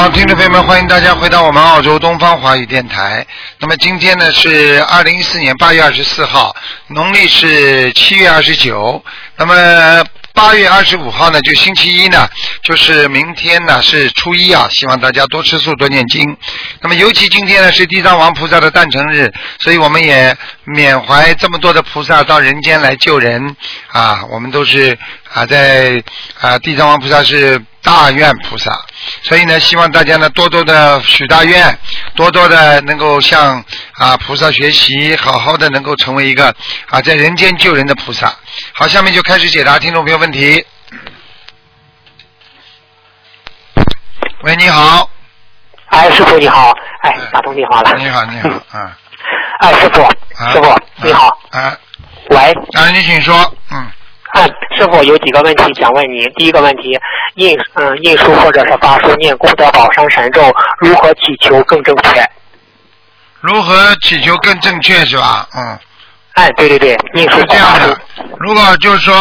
好，听众朋友们，欢迎大家回到我们澳洲东方华语电台。那么今天呢是二零一四年八月二十四号，农历是七月二十九。那么八月二十五号呢，就星期一呢，就是明天呢是初一啊，希望大家多吃素，多念经。那么尤其今天呢是地藏王菩萨的诞辰日，所以我们也缅怀这么多的菩萨到人间来救人啊，我们都是啊在啊地藏王菩萨是大愿菩萨，所以呢希望大家呢多多的许大愿，多多的能够向啊菩萨学习，好好的能够成为一个啊在人间救人的菩萨。好，下面就开始解答听众朋友问题。喂，你好。哎，师傅你好，哎，打通电话了。你好，你好，啊。哎，师傅，师傅你好。啊。喂。啊，你请说，嗯。哎，师傅有几个问题想问您。第一个问题，印嗯印书或者是发书念功德宝山神咒，如何祈求更正确？如何祈求更正确是吧？嗯。哎，对对对，印书是这样的。如果就是说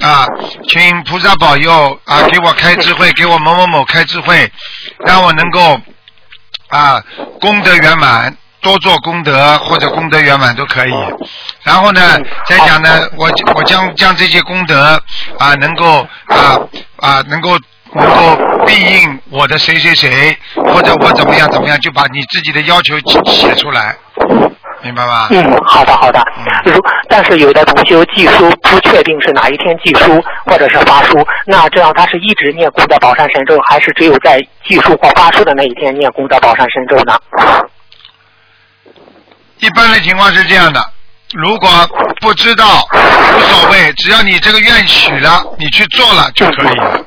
啊，请菩萨保佑啊，给我开智慧，给我某某某开智慧，让我能够啊功德圆满，多做功德或者功德圆满都可以。然后呢，再讲呢，我我将将这些功德啊，能够啊啊能够能够庇应我的谁谁谁，或者我怎么样怎么样，就把你自己的要求写出来。明白吧？嗯，好的好的。如但是有的同学寄书不确定是哪一天寄书或者是发书，那这样他是一直念功德宝山神咒，还是只有在寄书或发书的那一天念功德宝山神咒呢？一般的情况是这样的，如果不知道无所谓，只要你这个愿许了，你去做了就可以了，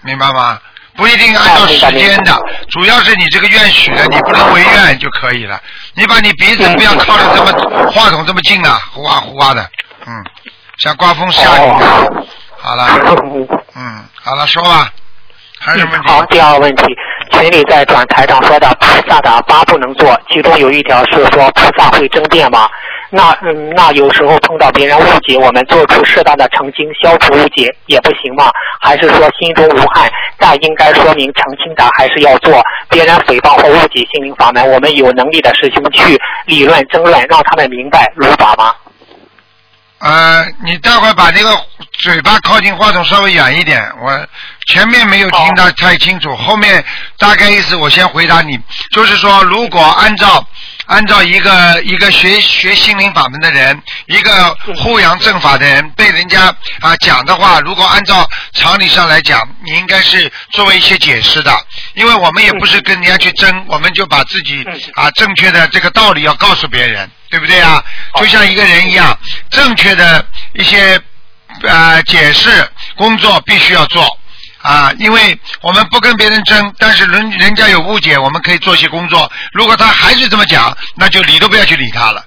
明白吗？不一定按照时间的，主要是你这个愿许了，你不能违愿就可以了。你把你鼻子不要靠着这么话筒这么近啊，呼哇呼哇的，嗯，像刮风下雨。好了，嗯，好了，说吧，还有什么问题？好，第二个问题，群里在转台上说的菩萨的八不能做，其中有一条是说菩萨会争辩吗？那嗯，那有时候碰到别人误解，我们做出适当的澄清，消除误解也不行吗？还是说心中无害，但应该说明澄清的还是要做。别人诽谤或误解心灵法门，我们有能力的师兄去理论争论，让他们明白如法吗？呃，你待会把那个嘴巴靠近话筒稍微远一点，我前面没有听得太清楚，后面大概意思我先回答你，就是说如果按照。按照一个一个学学心灵法门的人，一个护阳正法的人，被人家啊讲的话，如果按照常理上来讲，你应该是作为一些解释的，因为我们也不是跟人家去争，我们就把自己啊正确的这个道理要告诉别人，对不对啊？就像一个人一样，正确的一些啊解释工作必须要做。啊，因为我们不跟别人争，但是人人家有误解，我们可以做些工作。如果他还是这么讲，那就理都不要去理他了，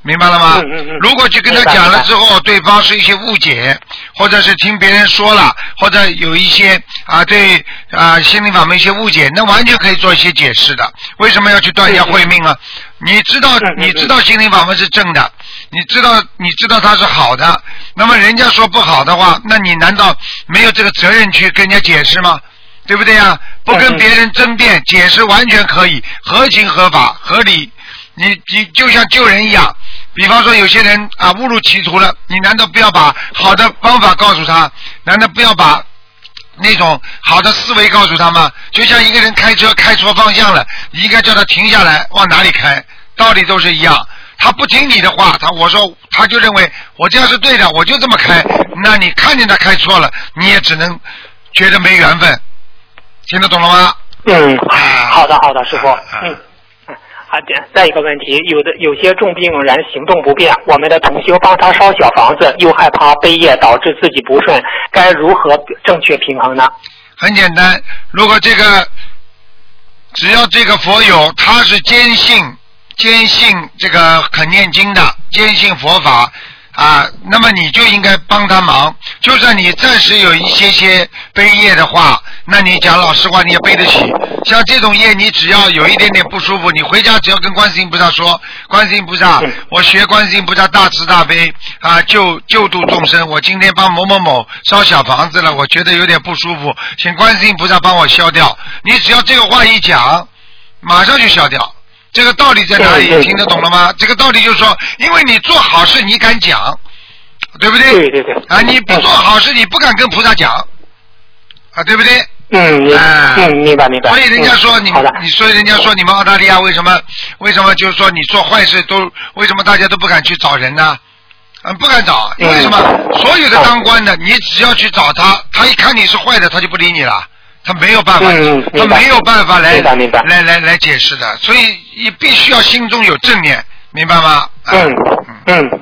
明白了吗？如果去跟他讲了之后，对方是一些误解，或者是听别人说了，或者有一些啊对啊心灵法门一些误解，那完全可以做一些解释的。为什么要去断人家慧命啊？你知道你知道心灵法门是正的，你知道你知道它是好的，那么人家说不好的话，那你难道没有这个责任去跟人家解释吗？对不对呀？不跟别人争辩，解释完全可以，合情合法合理。你你就像救人一样，比方说有些人啊误入歧途了，你难道不要把好的方法告诉他？难道不要把那种好的思维告诉他吗？就像一个人开车开错方向了，你应该叫他停下来，往哪里开？道理都是一样。他不听你的话，他我说他就认为我这样是对的，我就这么开。那你看见他开错了，你也只能觉得没缘分。听得懂了吗？嗯，好的好的，师傅。嗯。好的，再一个问题，有的有些重病人行动不便，我们的同修帮他烧小房子，又害怕背业导致自己不顺，该如何正确平衡呢？很简单，如果这个只要这个佛友他是坚信坚信这个肯念经的，坚信佛法啊，那么你就应该帮他忙。就算你暂时有一些些背业的话，那你讲老实话你也背得起。像这种业，你只要有一点点不舒服，你回家只要跟观世音菩萨说，观世音菩萨，我学观世音菩萨大慈大悲啊，救救度众生。我今天帮某某某烧小房子了，我觉得有点不舒服，请观世音菩萨帮我消掉。你只要这个话一讲，马上就消掉。这个道理在哪里？听得懂了吗？这个道理就是说，因为你做好事，你敢讲，对不对？对对对。啊，你不做好事，你不敢跟菩萨讲，啊，对不对？嗯，嗯，明白明白。所以人家说你，你所以人家说你们澳大利亚为什么为什么就是说你做坏事都为什么大家都不敢去找人呢？嗯，不敢找，因为什么？所有的当官的，你只要去找他，他一看你是坏的，他就不理你了。他没有办法，他没有办法来来来来解释的，所以你必须要心中有正念，明白吗？嗯嗯，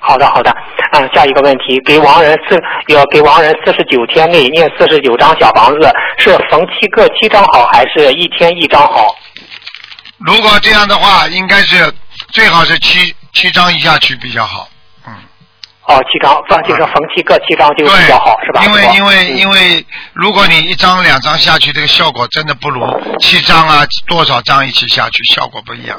好的好的，嗯，下一个问题，给亡人四要给亡人四十九天内念四十九张小房子，是逢七个七张好，还是一天一张好？如果这样的话，应该是最好是七七张一下去比较好。哦，七张放就是缝七个七张就比较好，是吧？因为因为因为，如果你一张两张下去，这个效果真的不如七张啊，多少张一起下去效果不一样。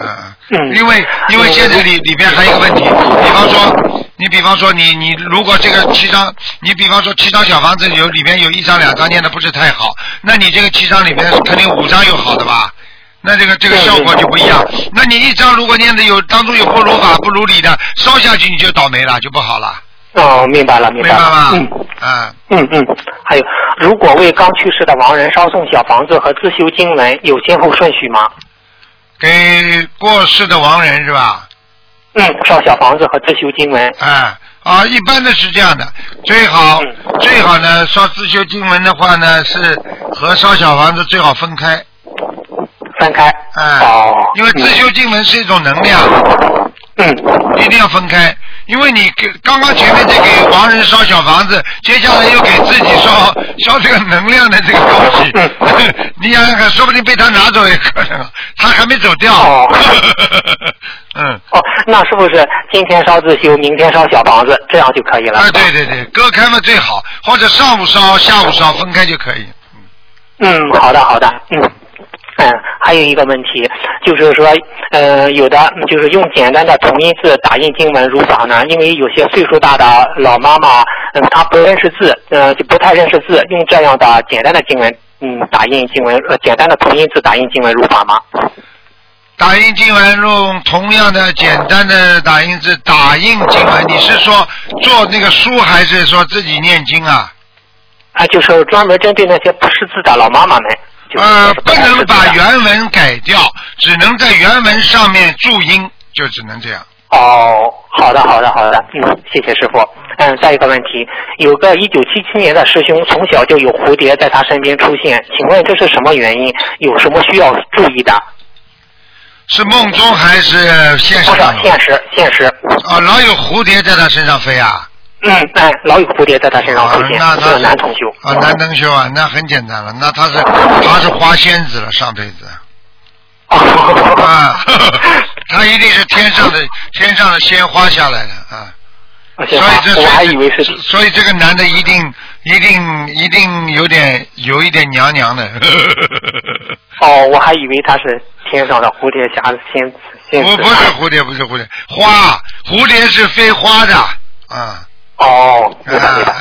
嗯。嗯。因为因为现在里里边还有一个问题，比方说你比方说你你如果这个七张，你比方说七张小房子有里边有一张两张念的不是太好，那你这个七张里边肯定五张有好的吧？那这个这个效果就不一样。那你一张如果念的有当中有不如法不如理的，烧下去你就倒霉了，就不好了。哦，明白了，明白了。嗯嗯嗯嗯。还有，如果为刚去世的亡人烧送小房子和自修经文，有先后顺序吗？给过世的亡人是吧？嗯，烧小房子和自修经文。啊啊，一般的是这样的，最好最好呢，烧自修经文的话呢，是和烧小房子最好分开。分开，哦，因为自修经文是一种能量，嗯，一定要分开，因为你给刚刚前面在给亡人烧小房子，接下来又给自己烧烧这个能量的这个东西，你想想看，说不定被他拿走也可能，他还没走掉，嗯，哦，那是不是今天烧自修，明天烧小房子，这样就可以了？啊，对对对，隔开嘛最好，或者上午烧，下午烧，分开就可以。嗯，好的好的，嗯。嗯，还有一个问题，就是说，呃，有的就是用简单的同音字打印经文如法呢，因为有些岁数大的老妈妈，嗯，她不认识字，呃，就不太认识字，用这样的简单的经文，嗯，打印经文，呃，简单的同音字打印经文如法吗？打印经文用同样的简单的打印字打印经文，你是说做那个书，还是说自己念经啊？啊，就是专门针对那些不识字的老妈妈们。呃，不能把原文改掉，只能在原文上面注音，就只能这样。哦，好的，好的，好的，嗯，谢谢师傅。嗯，再一个问题，有个一九七七年的师兄，从小就有蝴蝶在他身边出现，请问这是什么原因？有什么需要注意的？是梦中还是现实？现实，现实。啊，老有蝴蝶在他身上飞啊。嗯，哎，老有蝴蝶在他身上出现，是男同修。啊，男同修啊，那很简单了，那他是他是花仙子了，上辈子。啊，他一定是天上的天上的鲜花下来的啊。所以这我还以为是。所以这个男的一定一定一定有点有一点娘娘的。哦，我还以为他是天上的蝴蝶侠仙子仙子。不不是蝴蝶，不是蝴蝶，花蝴蝶是飞花的啊。哦，明白明白。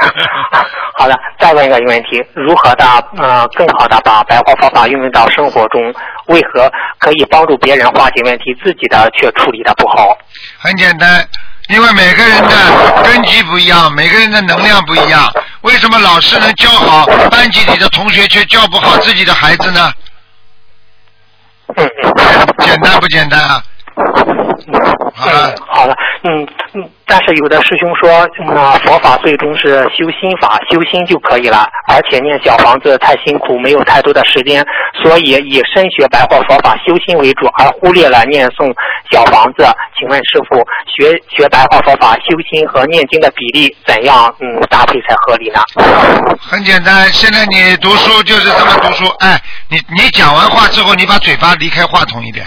好的，再问一个问题：如何的呃更好的把白话方法运用到生活中？为何可以帮助别人化解问题，自己的却处理的不好？很简单，因为每个人的根基不一样，每个人的能量不一样。为什么老师能教好班级里的同学，却教不好自己的孩子呢？嗯简单不简单啊？嗯，好的，嗯嗯，但是有的师兄说，那佛法最终是修心法，修心就可以了，而且念小房子太辛苦，没有太多的时间，所以以深学白话佛法修心为主，而忽略了念诵小房子。请问师傅，学学白话佛法修心和念经的比例怎样嗯搭配才合理呢？很简单，现在你读书就是这么读书，哎，你你讲完话之后，你把嘴巴离开话筒一点。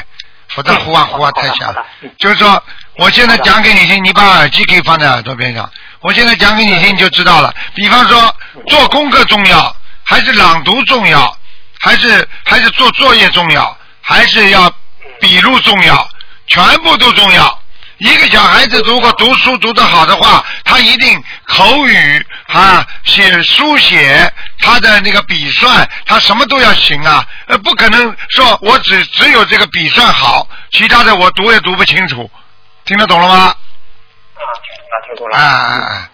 否则呼啊呼啊太响。就是说，我现在讲给你听，你把耳机可以放在耳朵边上。我现在讲给你听，你就知道了。比方说，做功课重要，还是朗读重要，还是还是做作业重要，还是要笔录重要，全部都重要。一个小孩子如果读书读得好的话，他一定口语啊、写书写，他的那个笔算，他什么都要行啊。呃，不可能说我只只有这个笔算好，其他的我读也读不清楚。听得懂了吗？啊，听懂了，听懂了。啊啊啊！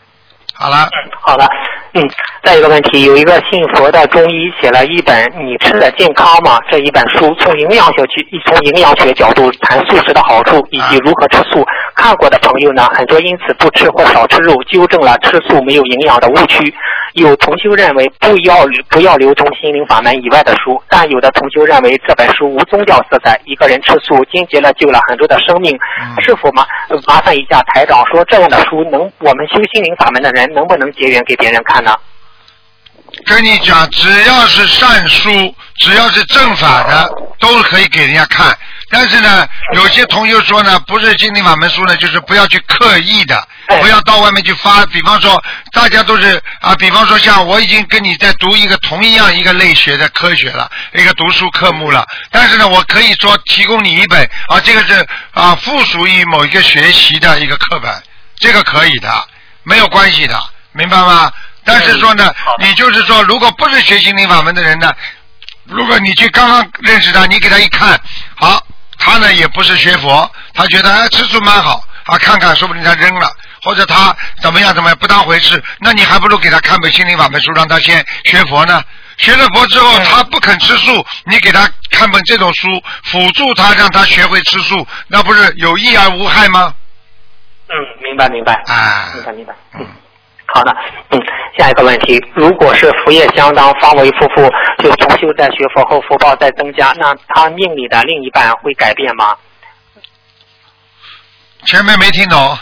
好了，嗯，好的。嗯，再一个问题，有一个信佛的中医写了一本《你吃的健康吗》这一本书，从营养学去从营养学角度谈素食的好处以及如何吃素。看过的朋友呢，很多因此不吃或少吃肉，纠正了吃素没有营养的误区。有同修认为不要不要流通心灵法门以外的书，但有的同修认为这本书无宗教色彩，一个人吃素经结了救了很多的生命。嗯是否麻呃麻烦一下台长说这样的书能我们修心灵法门的人能不能结缘给别人看呢？跟你讲，只要是善书，只要是正法的，都可以给人家看。但是呢，有些同学说呢，不是心灵法门书呢，就是不要去刻意的，哎不要到外面去发。比方说，大家都是啊，比方说像我已经跟你在读一个同一样一个类学的科学了，一个读书科目了。但是呢，我可以说提供你一本啊，这个是啊附属于某一个学习的一个课本，这个可以的，没有关系的，明白吗？但是说呢你就是说，如果不是学心灵法门的人呢，如果你去刚刚认识他，你给他一看，好，他呢也不是学佛，他觉得哎吃素蛮好啊，看看说不定他扔了，或者他怎么样怎么样不当回事，那你还不如给他看本心灵法门书，让他先学佛呢。学了佛之后，嗯他不肯吃素，你给他看本这种书，辅助他让他学会吃素，那不是有益而无害吗？嗯，明白明白。啊明白明白。好的。嗯，下一个问题，如果是福业相当，方为夫妇，就同修在学佛后福报在增加，那他命里的另一半会改变吗？前面没听懂。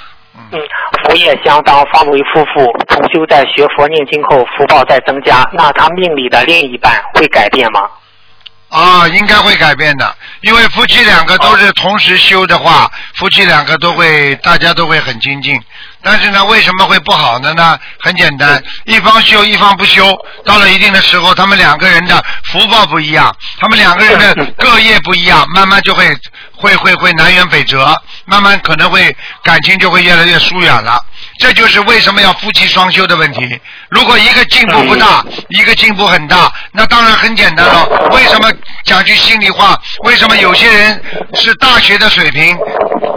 嗯，福业相当，方为夫妇，同修在学佛念经后福报在增加，那他命里的另一半会改变吗？啊，应该会改变的，因为夫妻两个都是同时修的话，夫妻两个都会，大家都会很精进。但是呢，为什么会不好的呢？很简单，一方修一方不修，到了一定的时候，他们两个人的福报不一样，他们两个人的 各业不一样，慢慢就会会会会南辕北辙，慢慢可能会感情就会越来越疏远了。这就是为什么要夫妻双修的问题。如果一个进步不大，一个进步很大，那当然很简单了。为什么讲句心里话？为什么有些人是大学的水平，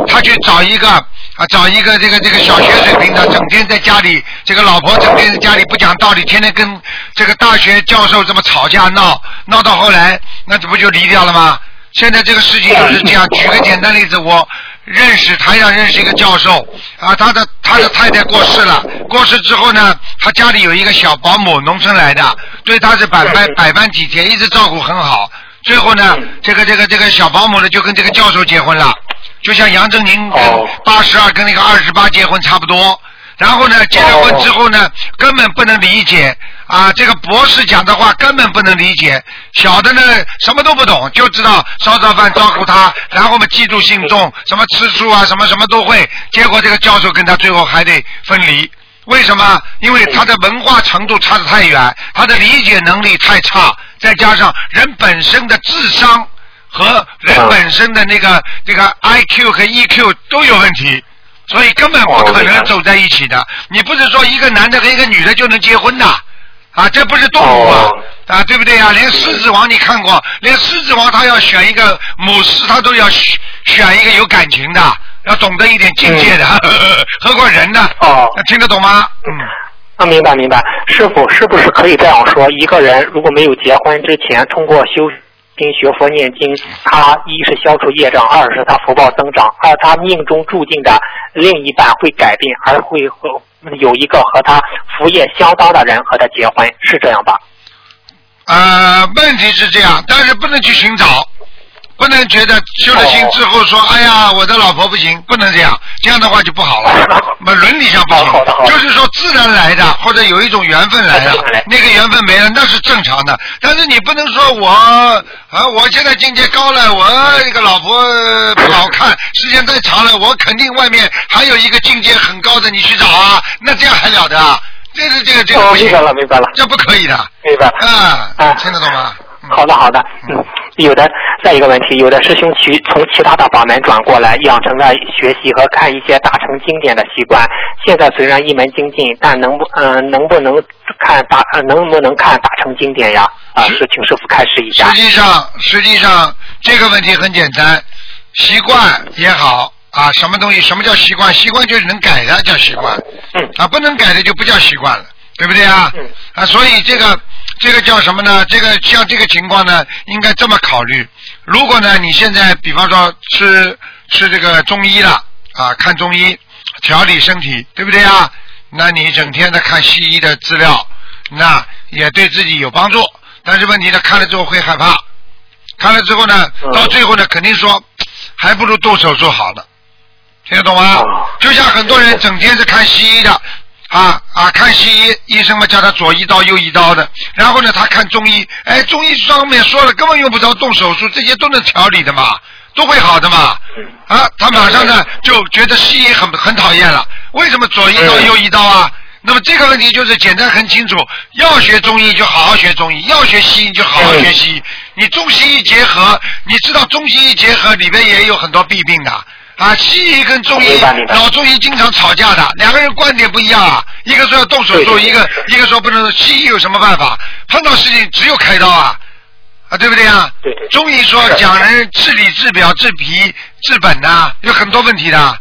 他去找一个啊，找一个这个这个小学水平的，整天在家里，这个老婆整天在家里不讲道理，天天跟这个大学教授这么吵架闹，闹到后来，那这不就离掉了吗？现在这个事情就是这样。举个简单例子，我认识台上认识一个教授啊，他的他的太太过世了，过世之后呢，他家里有一个小保姆，农村来的，对他是百般百般体贴，一直照顾很好。最后呢，这个这个这个小保姆呢，就跟这个教授结婚了，就像杨振宁八十二跟那个二十八结婚差不多。然后呢，结了婚之后呢，根本不能理解啊，这个博士讲的话根本不能理解。小的呢，什么都不懂，就知道烧烧饭招呼他，然后嘛记住信众，什么吃素啊，什么什么都会。结果这个教授跟他最后还得分离。为什么？因为他的文化程度差得太远，他的理解能力太差，再加上人本身的智商和人本身的那个这个 IQ 和 EQ 都有问题。所以根本不可能走在一起的。你不是说一个男的和一个女的就能结婚的啊？这不是动物啊哦啊，对不对啊？连狮子王你看过，连狮子王他要选一个母狮，他都要选选一个有感情的，要懂得一点境界的，何况人呢？哦听得懂吗？嗯。啊，明白明白。师傅，是不是可以这样说？一个人如果没有结婚之前，通过修经学佛念经，他一是消除业障，二是他福报增长，二他命中注定的另一半会改变，而会和有一个和他福业相当的人和他结婚，是这样吧？呃，问题是这样，但是不能去寻找，能觉得修了心之后说，哎呀，我的老婆不行，不能这样，这样的话就不好了。那伦理上不行好就是说自然来的，或者有一种缘分来的那个缘分没了那是正常的。但是你不能说我啊，我现在境界高了，我这个老婆不好看，时间太长了，我肯定外面还有一个境界很高的，你去找啊，那这样还了得啊？这个这个这个哦，不行明白，了，明白了，这不可以的。明白。啊啊，听得懂吗？嗯好的，好的，嗯，有的再一个问题，有的师兄其从其他的法门转过来，养成了学习和看一些大乘经典的习惯。现在虽然一门精进，但能不嗯、呃能不能看大呃能不能看大乘经典呀？啊，是请师傅开示一下实。际上，实际上这个问题很简单，习惯也好啊，什么东西？什么叫习惯？习惯就是能改的叫习惯，嗯啊，不能改的就不叫习惯了，对不对啊？嗯啊，所以这个这个叫什么呢？这个像这个情况呢，应该这么考虑。如果呢，你现在比方说吃吃这个中医了啊，看中医调理身体，对不对啊？那你整天的看西医的资料，那也对自己有帮助。但是问题呢，看了之后会害怕，看了之后呢，嗯到最后呢，肯定说还不如动手术好了，听得懂吗哦？就像很多人整天是看西医的。啊啊！看西医，医生嘛叫他左一刀右一刀的，然后呢，他看中医，哎，中医上面说了，根本用不着动手术，这些都能调理的嘛，都会好的嘛。啊，他马上呢就觉得西医很很讨厌了，为什么左一刀嗯右一刀啊？那么这个问题就是简单很清楚，要学中医就好好学中医，要学西医就好好学西医。你中西医结合，你知道中西医结合里边也有很多弊病的啊。西医跟中医老中医经常吵架的，两个人观点不一样啊。一个说要动手术，对对对一个一个说不能。西医有什么办法？碰到事情只有开刀啊，啊，对不对啊？对对中医说讲人治理、治表、治皮、治本呐、有很多问题的。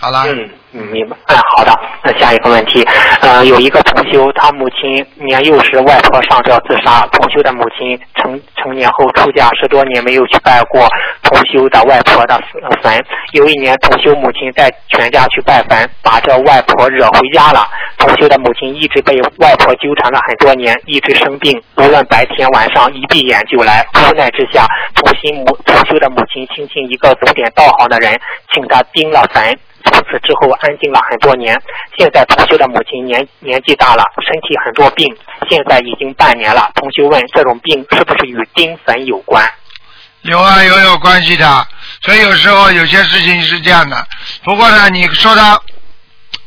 好了。嗯嗯，明白。嗯，好的。那下一个问题，呃，有一个同修，他母亲年幼时外婆上吊自杀，同修的母亲成成年后出嫁十多年没有去拜过同修的外婆的坟。有一年，同修母亲带全家去拜坟，把这外婆惹回家了。同修的母亲一直被外婆纠缠了很多年，一直生病，无论白天晚上一闭眼就来。无奈之下，同心母同修的母亲亲请一个懂点道行的人，请他盯了坟。从此之后安静了很多年。现在同修的母亲年年纪大了，身体很多病，现在已经半年了。同修问，这种病是不是与丁坟有关？有啊，有有关系的。所以有时候有些事情是这样的。不过呢，你说他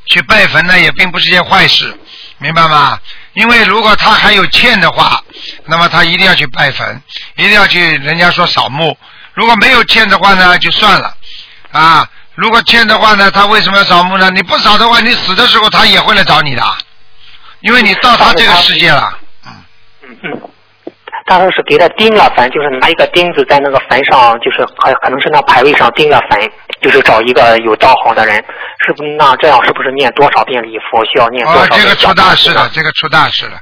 去拜坟呢，也并不是件坏事，明白吗？因为如果他还有欠的话，那么他一定要去拜坟，一定要去人家说扫墓。如果没有欠的话呢，就算了啊。如果欠的话呢，他为什么要扫墓呢？你不扫的话，你死的时候他也会来找你的，因为你到他这个世界了。嗯。嗯嗯。他说是给他钉了坟，就是拿一个钉子在那个坟上，就是可可能是那牌位上钉了坟，就是找一个有道行的人，是不是？那这样是不是念多少遍礼佛需要念多哦，少遍？这个出大事了，这个出大事了，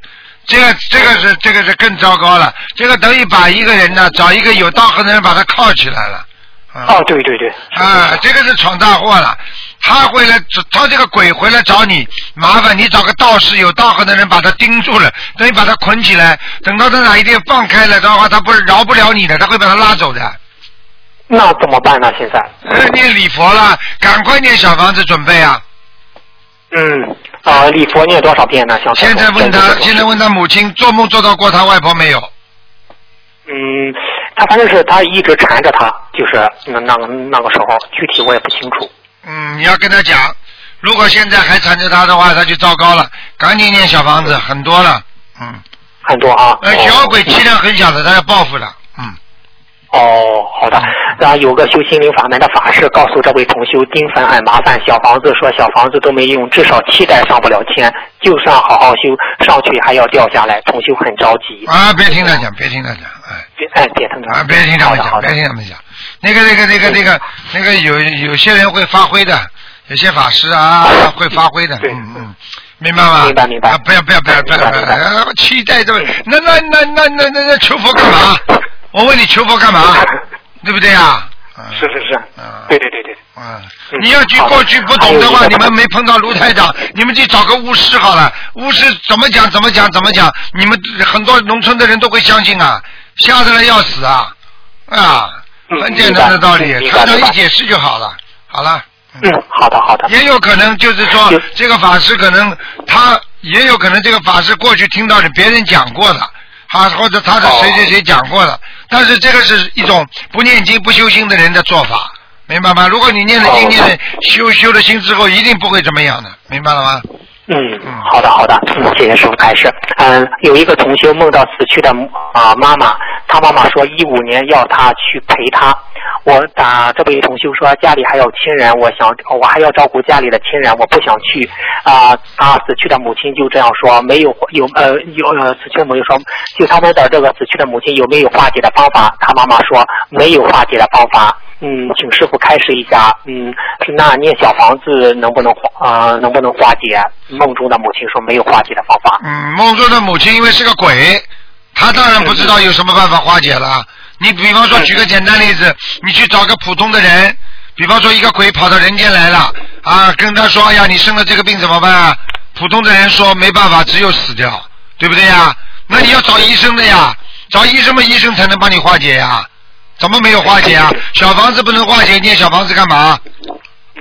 这个这个是这个是更糟糕了，这个等于把一个人呢找一个有道行的人把他铐起来了。啊哦，对对对。啊，这个是闯大祸了。他回来，他这个鬼回来找你，麻烦你找个道士有道行的人把他盯住了，等于把他捆起来。等到他哪一天放开了的话，他不是饶不了你的，他会把他拉走的。那怎么办呢？现在？呃，念礼佛了，赶快念小房子准备啊！嗯，啊、礼佛念多少遍呢？小现在问他，现在问他母亲做梦做到过他外婆没有？嗯，他反正是他一直缠着他，就是那那个那个时候，具体我也不清楚。嗯，你要跟他讲，如果现在还缠着他的话，他就糟糕了，赶紧念小房子，很多了。嗯，很多啊。小鬼气量很小的，他要报复了。嗯，哦，好的。然后有个修心灵法门的法师告诉这位同修，丁凡很麻烦，小房子说小房子都没用，至少七代上不了天，就算好好修，上去还要掉下来，同修很着急。啊，别听他讲，别听他讲，哎，别哎，别听他。啊，别听他们讲，别听他们讲。那个、那个、那个、那个、那个有有些人会发挥的，有些法师啊会发挥的，对嗯嗯。明白吗？明白明白啊不要不要不要不要不要！期待这么，那那那那那那那求佛干嘛？我问你求佛干嘛？对不对啊？嗯是是是啊，对对对对。嗯，嗯你要去过去不懂的话，你们没碰到卢台长，你们去找个巫师好了。巫师怎么讲怎么讲怎么讲，你们很多农村的人都会相信啊，吓得了要死啊啊！嗯很简单的道理明白，明台长白明白一解释就好了。好了。嗯，好的好的。也有可能就是说，这个法师可能他也有可能这个法师过去听到的别人讲过的，啊，或者他的谁谁谁讲过的，但是这个是一种不念经不修心的人的做法，明白吗？如果你念了经、哦念了修修了心之后，一定不会怎么样的，明白了吗？嗯，好的好的，嗯，谢谢师傅开始。嗯，有一个同修梦到死去的啊、妈妈，他妈妈说一五年要他去陪他。我打这位同修说家里还有亲人，我想我还要照顾家里的亲人，我不想去。啊、他死去的母亲就这样说，没有有呃有呃死去的母亲说，就他们的这个死去的母亲有没有化解的方法？他妈妈说没有化解的方法。嗯，请师傅开示一下。嗯，那念小房子能不能化呃能不能化解？梦中的母亲说没有化解的方法。嗯，梦中的母亲因为是个鬼，他当然不知道有什么办法化解了。你比方说，举个简单例子，你去找个普通的人，比方说一个鬼跑到人间来了，啊，跟他说，哎呀，你生了这个病怎么办啊？普通的人说没办法，只有死掉，对不对呀？那你要找医生的呀，找医生嘛，医生才能帮你化解呀。怎么没有化解啊？小房子不能化解，念小房子干嘛？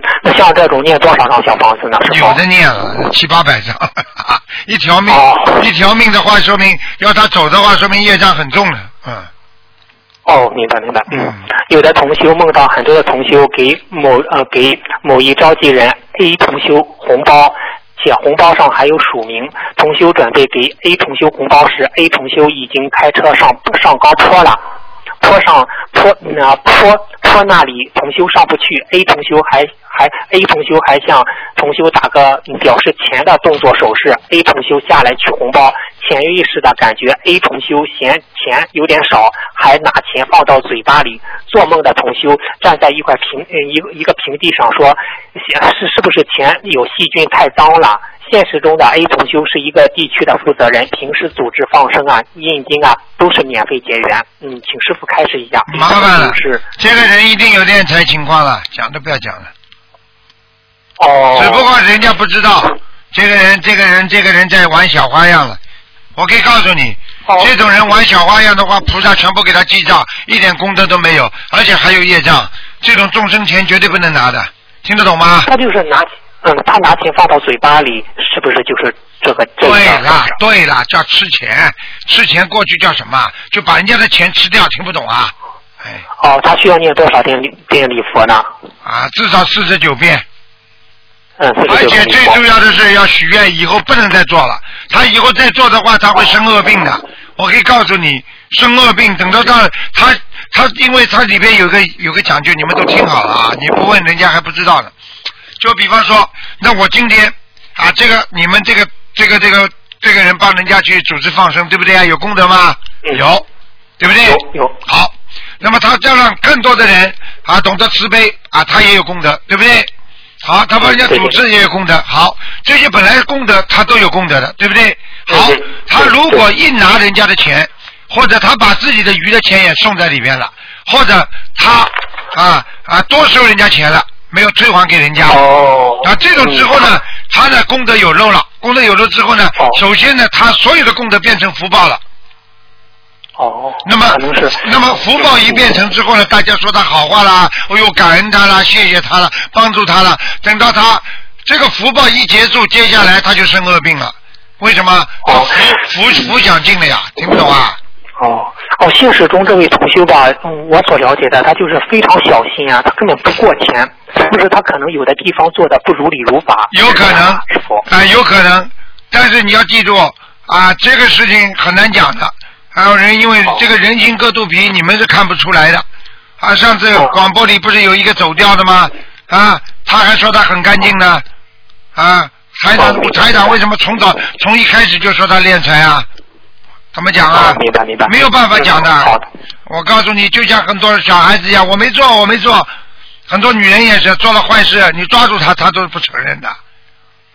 那像这种念多少张小房子呢？有的念了七八百张，一条命，哦一条命的话，说明要他走的话，说明业障很重了，嗯。哦，明白明白。嗯嗯，有的同修梦到很多的同修给某呃给某一召集人 A 同修红包，且红包上还有署名。同修准备给 A 同修红包时，A 同修已经开车上上高坡了。坡上坡那坡坡那里，同修上不去，A 同修还还 A 同修还向同修打个嗯表示钱的动作手势，A 同修下来取红包，潜意识的感觉 A 同修嫌钱有点少，还拿钱放到嘴巴里。做梦的同修站在一块平呃一个一个平地上说，是是不是钱有细菌太脏了？现实中的 A 同修是一个地区的负责人，平时组织放生啊、印经啊都是免费结缘。嗯，请师傅开示一下。麻烦了是，这个人一定有敛财情况了，讲都不要讲了。哦，只不过人家不知道，这个人，这个人，这个人在玩小花样了。我可以告诉你，哦这种人玩小花样的话，菩萨全部给他记账，一点功德都没有，而且还有业障。这种众生钱绝对不能拿的，听得懂吗？他就是拿嗯，他拿钱放到嘴巴里，是不是就是这个这对个啦，对啦，叫吃钱，吃钱过去叫什么？就把人家的钱吃掉，听不懂啊？哎，哦，他需要念多少遍遍礼佛呢？啊，至少四十九遍。嗯，而且最重。要的是要许愿，以后不能再做了。他以后再做的话，他会生恶病的。我可以告诉你，生恶病，等到他他他，因为他里边有个有个讲究，你们都听好了啊！你不问人家还不知道呢。就比方说，那我今天啊，这个你们这个这个这个这个人帮人家去组织放生，对不对啊？有功德吗？嗯有，对不对？有有好，那么他要让更多的人啊懂得慈悲啊，他也有功德，对不对？好，他帮人家组织也有功德。好，这些本来功德他都有功德的，对不对？好他如果一拿人家的钱，或者他把自己的余的钱也送在里面了，或者他啊啊多收人家钱了，没有退还给人家。哦。啊，这种之后呢，他的功德有漏了，功德有漏之后呢哦，首先呢，他所有的功德变成福报了。哦。那么。那么福报一变成之后呢，大家说他好话啦，哎呦感恩他啦，谢谢他了，帮助他了。等到他这个福报一结束，接下来他就生恶病了。为什么？哦福福福享尽了呀，听不懂啊？哦哦，现实中这位同修吧，嗯，我所了解的，他就是非常小心啊，他根本不过钱，是不是他可能有的地方做的不如理如法？有可能。啊、有可能，但是你要记住啊，这个事情很难讲的。还有人因为哦这个人心隔肚皮，你们是看不出来的。啊，上次哦广播里不是有一个走掉的吗？啊，他还说他很干净呢。啊，台长台长为什么从早从一开始就说他练财啊？怎么讲啊哦？明白明白。没有办法讲的。嗯好的。我告诉你，就像很多小孩子一样，我没做，我没做。很多女人也是做了坏事，你抓住她，她都不承认的。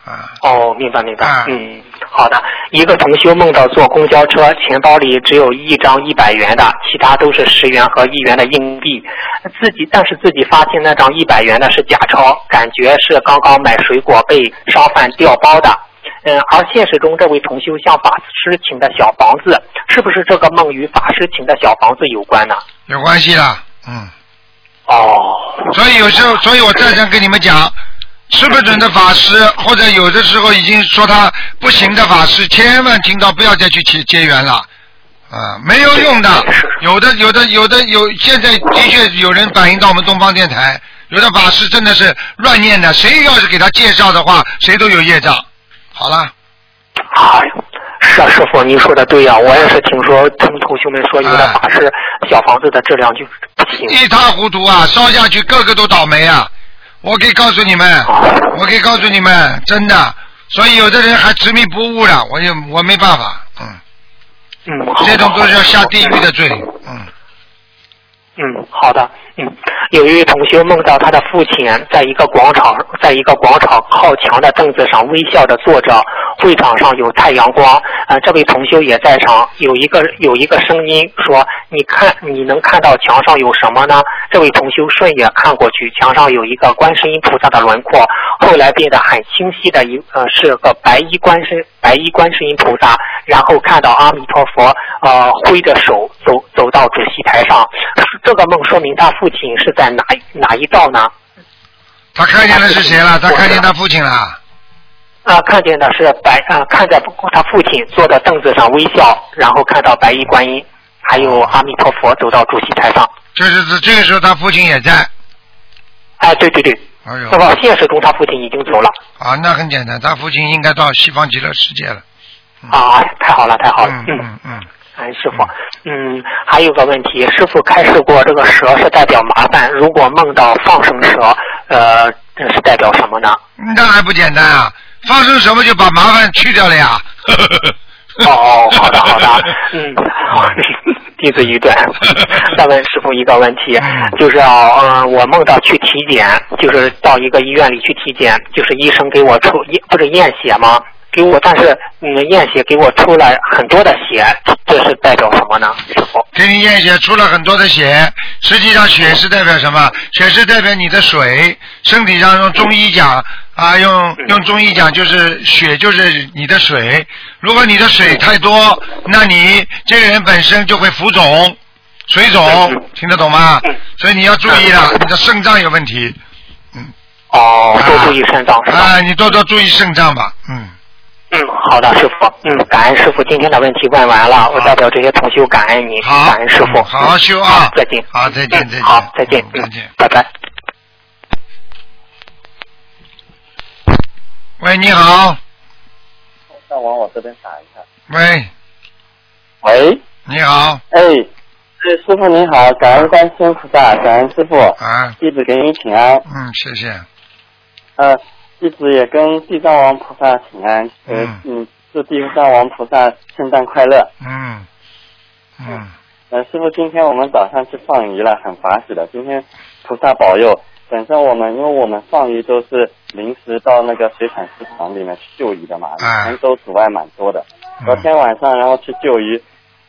啊，哦，明白明白。啊嗯，好的。一个同修梦到坐公交车，钱包里只有一张一百元的，其他都是十元和一元的硬币。自己但是自己发现那张一百元的是假钞，感觉是刚刚买水果被商贩调包的。嗯，而现实中这位同修向法师请的小房子，是不是这个梦与法师请的小房子有关呢？有关系的，嗯，哦，所以有时候，所以我再三跟你们讲，吃不准的法师，或者有的时候已经说他不行的法师，千万听到不要再去结结缘了。啊，没有用的，有的有的有的有，现在的确有人反映到我们东方电台，有的法师真的是乱念的，谁要是给他介绍的话，谁都有业障。好了，哎，是啊，师傅，您说的对呀、我也是听说听同学们说有的法师小房子的质量就不行。一塌糊涂啊，烧下去个个都倒霉啊！我可以告诉你们，我可以告诉你们，真的，所以有的人还执迷不悟了，我也我没办法，嗯，嗯，这种都是要下地狱的罪，嗯。嗯，好的，嗯，有一位同学梦到他的父亲在一个广场，在一个广场靠墙的凳子上微笑着坐着，会场上有太阳光，呃，这位同修也在场，有一个有一个声音说：“你看，你能看到墙上有什么呢？”这位同修顺眼看过去，墙上有一个观世音菩萨的轮廓，后来变得很清晰的一呃是个白衣观世白衣观世音菩萨，然后看到阿弥陀佛呃挥着手走走到主席台上，这个梦说明他父亲是在哪哪一道呢？他看见的是谁了？他看见他父亲了。啊，看见的是白啊，看在他父亲坐在凳子上微笑，然后看到白衣观音，还有阿弥陀佛走到主席台上。就是这这个时候他父亲也在。哎，对对对，哎呦那么现实中他父亲已经走了啊，那很简单，他父亲应该到西方极乐世界了。啊，太好了太好了，嗯嗯嗯，哎，师傅，嗯，还有个问题，师傅开示过，这个蛇是代表麻烦，如果梦到放生蛇，呃，这是代表什么呢？那还不简单啊？放生什么就把麻烦去掉了呀？哦，好的好的，嗯，弟子愚钝。再问师傅一个问题，就是啊，嗯、我梦到去体检，就是到一个医院里去体检，就是医生给我抽验，不是验血吗？给我，但是嗯，验血给我抽了很多的血，这是代表什么呢？给你验血出了很多的血，实际上血是代表什么？血是代表你的水，身体上用中医讲啊，用用中医讲就是血就是你的水。如果你的水太多，那你这个人本身就会浮肿、水肿，听得懂吗？所以你要注意了，你的肾脏有问题。嗯哦，多注意肾脏？啊，你多多注意肾脏吧，嗯。嗯，好的，师傅。嗯，感恩师傅，今天的问题问完了，我代表这些同修感恩你，感恩师傅。好好修啊再见。好，再见，再见。好，再见。再见。拜拜。喂，你好。再往我这边打一下。喂，喂，你好。哎，哎，师傅你好，感恩观世音菩萨，感恩师傅。啊。弟子给您请安。嗯，谢谢。呃，弟子也跟地藏王菩萨请安。呃，嗯，祝地藏王菩萨圣诞快乐。嗯。嗯。呃，师傅，今天我们早上去放鱼了，很法喜的。今天菩萨保佑。本身我们因为我们放鱼都是临时到那个水产市场里面去救鱼的嘛，啊全州阻碍蛮多的。昨天晚上然后去救鱼，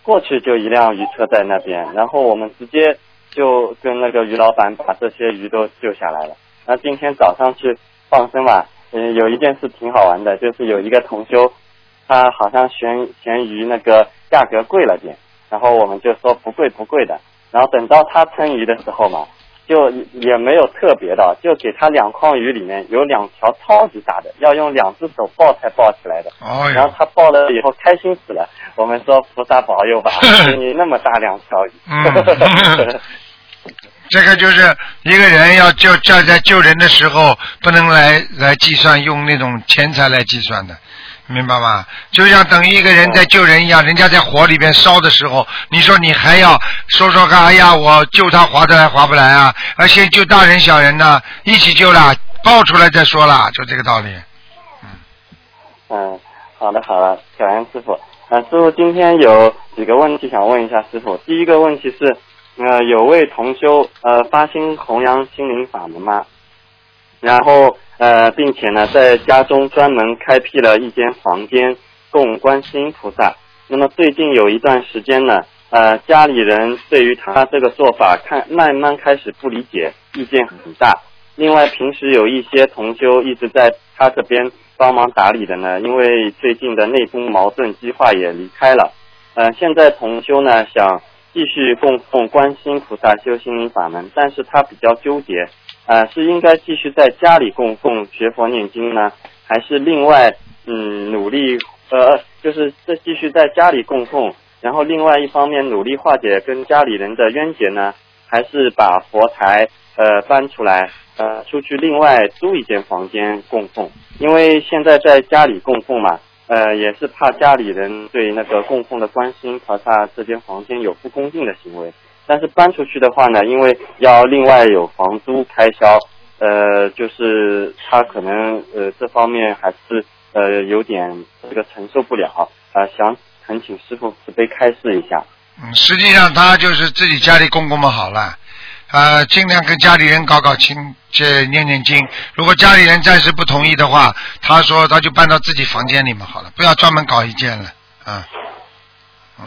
过去就一辆鱼车在那边，然后我们直接就跟那个鱼老板把这些鱼都救下来了。那今天早上去放生嘛，嗯，有一件事挺好玩的，就是有一个同修，他好像嫌嫌鱼那个价格贵了点，然后我们就说不贵不贵的，然后等到他称鱼的时候嘛，就也没有特别的，就给他两筐鱼里面有两条超级大的，要用两只手抱才抱起来的。哦然后他抱了以后开心死了，我们说菩萨保佑吧，给你那么大两条鱼。嗯这个就是一个人要救，要在救人的时候，不能来来计算用那种钱财来计算的，明白吗？就像等于一个人在救人一样，人家在火里边烧的时候，你说你还要说说看，哎呀，我救他划得来划不来啊？而且救大人小人呢，一起救了，抱出来再说了，就这个道理。嗯嗯，好的好的，感恩师傅。呃，师傅今天有几个问题想问一下师傅。第一个问题是，呃，有位同修呃发心弘扬心灵法门嘛，然后呃，并且呢在家中专门开辟了一间房间供观世音菩萨。那么最近有一段时间呢，呃，家里人对于他这个做法看慢慢开始不理解，意见很大。另外，平时有一些同修一直在他这边帮忙打理的呢，因为最近的内部矛盾激化也离开了。呃，现在同修呢想继续供奉观世音菩萨修心灵法门，但是他比较纠结，呃，是应该继续在家里供奉学佛念经呢，还是另外嗯努力呃就是这继续在家里供奉，然后另外一方面努力化解跟家里人的冤结呢，还是把佛台呃搬出来呃出去另外租一间房间供奉，因为现在在家里供奉嘛。呃，也是怕家里人对那个供奉的观世音菩萨这间房间有不恭敬的行为。但是搬出去的话呢，因为要另外有房租开销，呃，就是他可能呃这方面还是呃有点这个承受不了啊、想恳请师傅慈悲开示一下。嗯，实际上他就是自己家里供供嘛好了，呃，尽量跟家里人搞搞亲，这念念经。如果家里人暂时不同意的话，他说他就搬到自己房间里面好了，不要专门搞一间了，啊，嗯，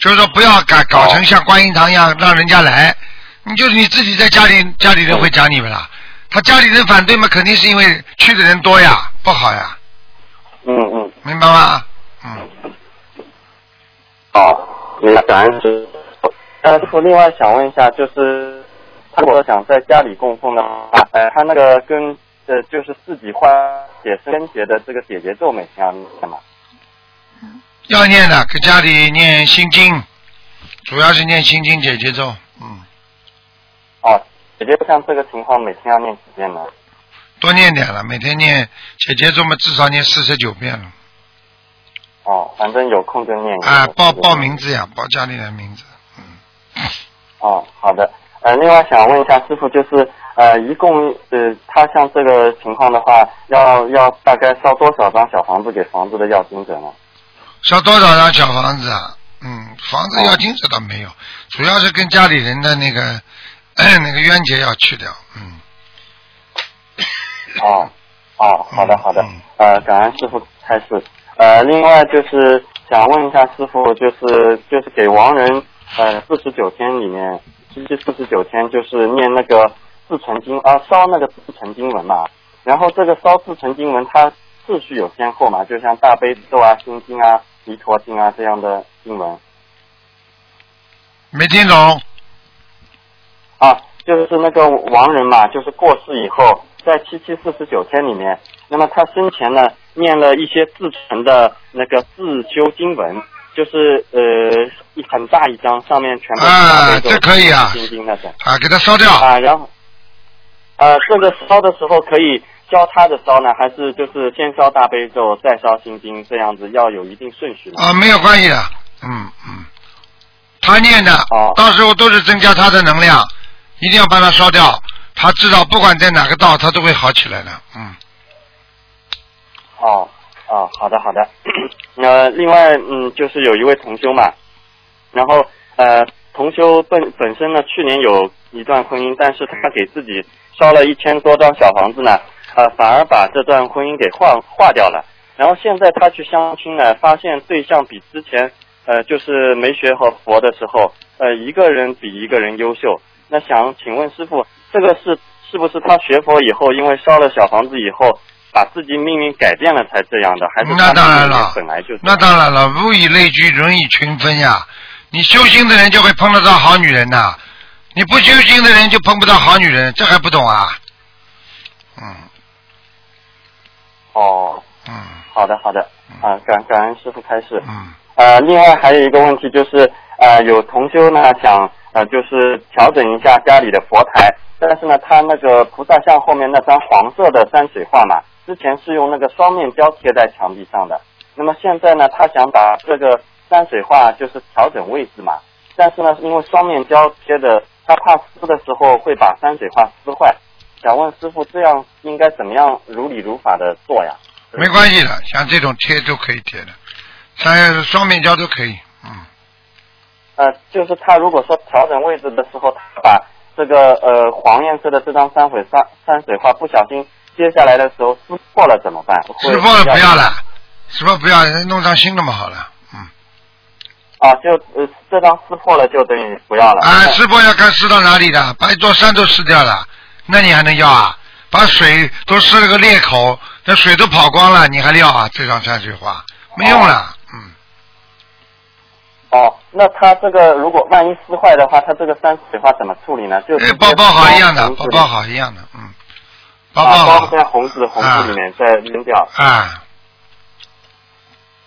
就是说不要搞搞成像观音堂一样让人家来，你就是你自己在家里，家里人会讲你们啦。他家里人反对嘛，肯定是因为去的人多呀，不好呀，嗯嗯，明白吗？嗯，好，明白，感恩师傅。呃，师傅，另外想问一下，就是他如果想在家里供奉的话，呃，他那个跟呃就是自己化解生结的这个解结咒每天要念吗？要念的，给家里念心经，主要是念心经解结咒，嗯，哦，解结咒像这个情况每天要念几遍呢？多念点了，每天念解结咒嘛，至少念四十九遍了。哦，反正有空就念。啊，报报名字呀，报家里的名字。嗯，哦，好的。呃，另外想问一下师傅，就是呃，一共呃，他像这个情况的话，要要大概烧多少张小房子给房子的要经者呢？烧多少张小房子啊？嗯，房子要经者倒没有，主要是跟家里人的那个 那个冤结要去掉。嗯，哦，哦，好的好的嗯，呃，感恩师傅开示。呃，另外就是想问一下师傅，就是就是给亡人呃四十九天里面，其实四十九天就是念那个自成经啊，烧那个自成经文嘛。然后这个烧自成经文，它次序有先后嘛，就像大悲咒啊、心经啊、弥陀经啊这样的经文没听懂。啊，就是那个亡人嘛，就是过世以后，在七七四十九天里面，那么他生前呢念了一些自成的那个自修经文，就是呃一很大一张，上面全部啊这可以啊心经那种啊，给它烧掉。啊，然后呃这个烧的时候可以交叉着烧呢，还是就是先烧大悲咒再烧心经这样子，要有一定顺序吗？啊，没有关系的。嗯嗯，他念的哦，到时候都是增加他的能量，一定要把它烧掉。他知道不管在哪个道，他都会好起来的。嗯，哦哦，好的好的。呃，另外嗯，就是有一位同修嘛，然后呃，同修本本身呢，去年有一段婚姻，但是他给自己烧了一千多张小房子呢，呃，反而把这段婚姻给化化掉了。然后现在他去相亲呢，发现对象比之前呃，就是没学好佛的时候，呃，一个人比一个人优秀。那想请问师傅，这个是是不是他学佛以后，因为烧了小房子以后，把自己命运改变了才这样的？还是那当然了本来就那当然了，物以类聚，人以群分呀。你修心的人就会碰得到好女人呐，你不修心的人就碰不到好女人，这还不懂啊？嗯哦，嗯好的好的，啊，感感恩师傅开示。嗯呃，另外还有一个问题就是，呃，有同修呢想呃就是调整一下家里的佛台，但是呢，他那个菩萨像后面那张黄色的山水画嘛，之前是用那个双面胶贴在墙壁上的，那么现在呢，他想把这个山水画就是调整位置嘛，但是呢，因为双面胶贴的，他怕撕的时候会把山水画撕坏，想问师傅这样应该怎么样如理如法的做呀？没关系的，像这种贴都可以贴的，像双面胶都可以。嗯，呃，就是他如果说调整位置的时候，他把这个呃黄颜色的这张山水山山水画不小心接下来的时候撕破了怎么办？撕破了不要了，撕破不要，弄张新的嘛好了。嗯，啊，就呃这张撕破了就等于不要了。啊，撕破要看撕到哪里的，把一座山都撕掉了，那你还能要啊？把水都撕了个裂口，那水都跑光了，你还要啊？这张山水画没用了。嗯，哦，那他这个如果万一撕坏的话，他这个山水画怎么处理呢？就包包好一样的，包包好一样的，嗯，包包啊，好包在红纸红布里面再扔掉。啊，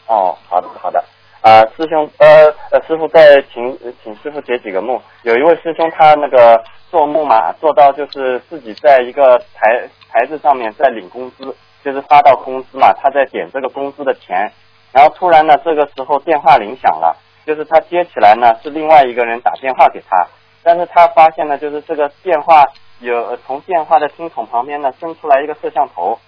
哦，好的好的。啊、师兄，呃呃，师傅再请请师傅解几个梦。有一位师兄他那个做梦嘛，做到就是自己在一个台台子上面在领工资，就是发到工资嘛，他在点这个工资的钱，然后突然呢，这个时候电话铃响了，就是他接起来呢是另外一个人打电话给他，但是他发现呢，就是这个电话有从电话的听筒旁边呢伸出来一个摄像头，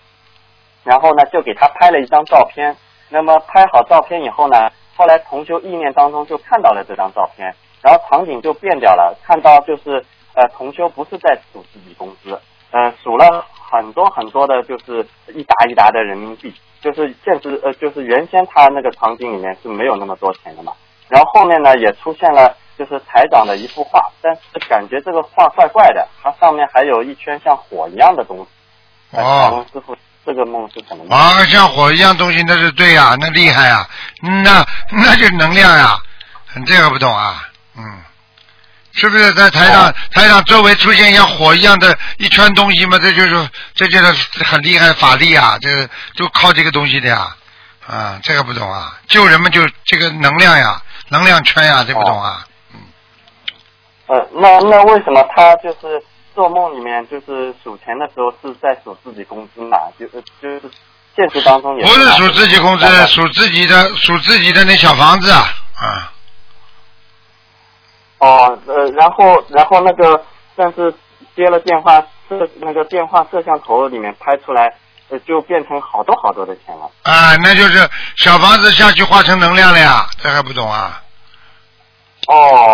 然后呢就给他拍了一张照片。那么拍好照片以后呢，后来同修意念当中就看到了这张照片，然后场景就变掉了，看到就是呃同修不是在数自己工资，呃数了很多很多的，就是一沓一沓的人民币，就是现实呃就是原先他那个场景里面是没有那么多钱的嘛，然后后面呢也出现了就是台长的一幅画，但是感觉这个画怪怪的，它上面还有一圈像火一样的东西。呃哦师傅，这个梦是什么梦？啊，像火一样东西，那是对呀、那厉害呀、那那就是能量呀、这个不懂啊，嗯，是不是在台上、哦台上周围出现像火一样的一圈东西嘛？这就是这就是很厉害法力啊，这个就靠这个东西的呀，啊，这个不懂啊，救人们就这个能量呀，能量圈呀，这不懂啊，呃，那那为什么他就是做梦里面就是数钱的时候是在数自己工资嘛？就呃就是现实当中也不是数自己工资数自己的数自己的那小房子啊，啊，哦呃，然后然后那个但是接了电话摄那个电话摄像头里面拍出来，呃就变成好多好多的钱了。啊，那就是小房子下去化成能量了呀，这还不懂啊？哦，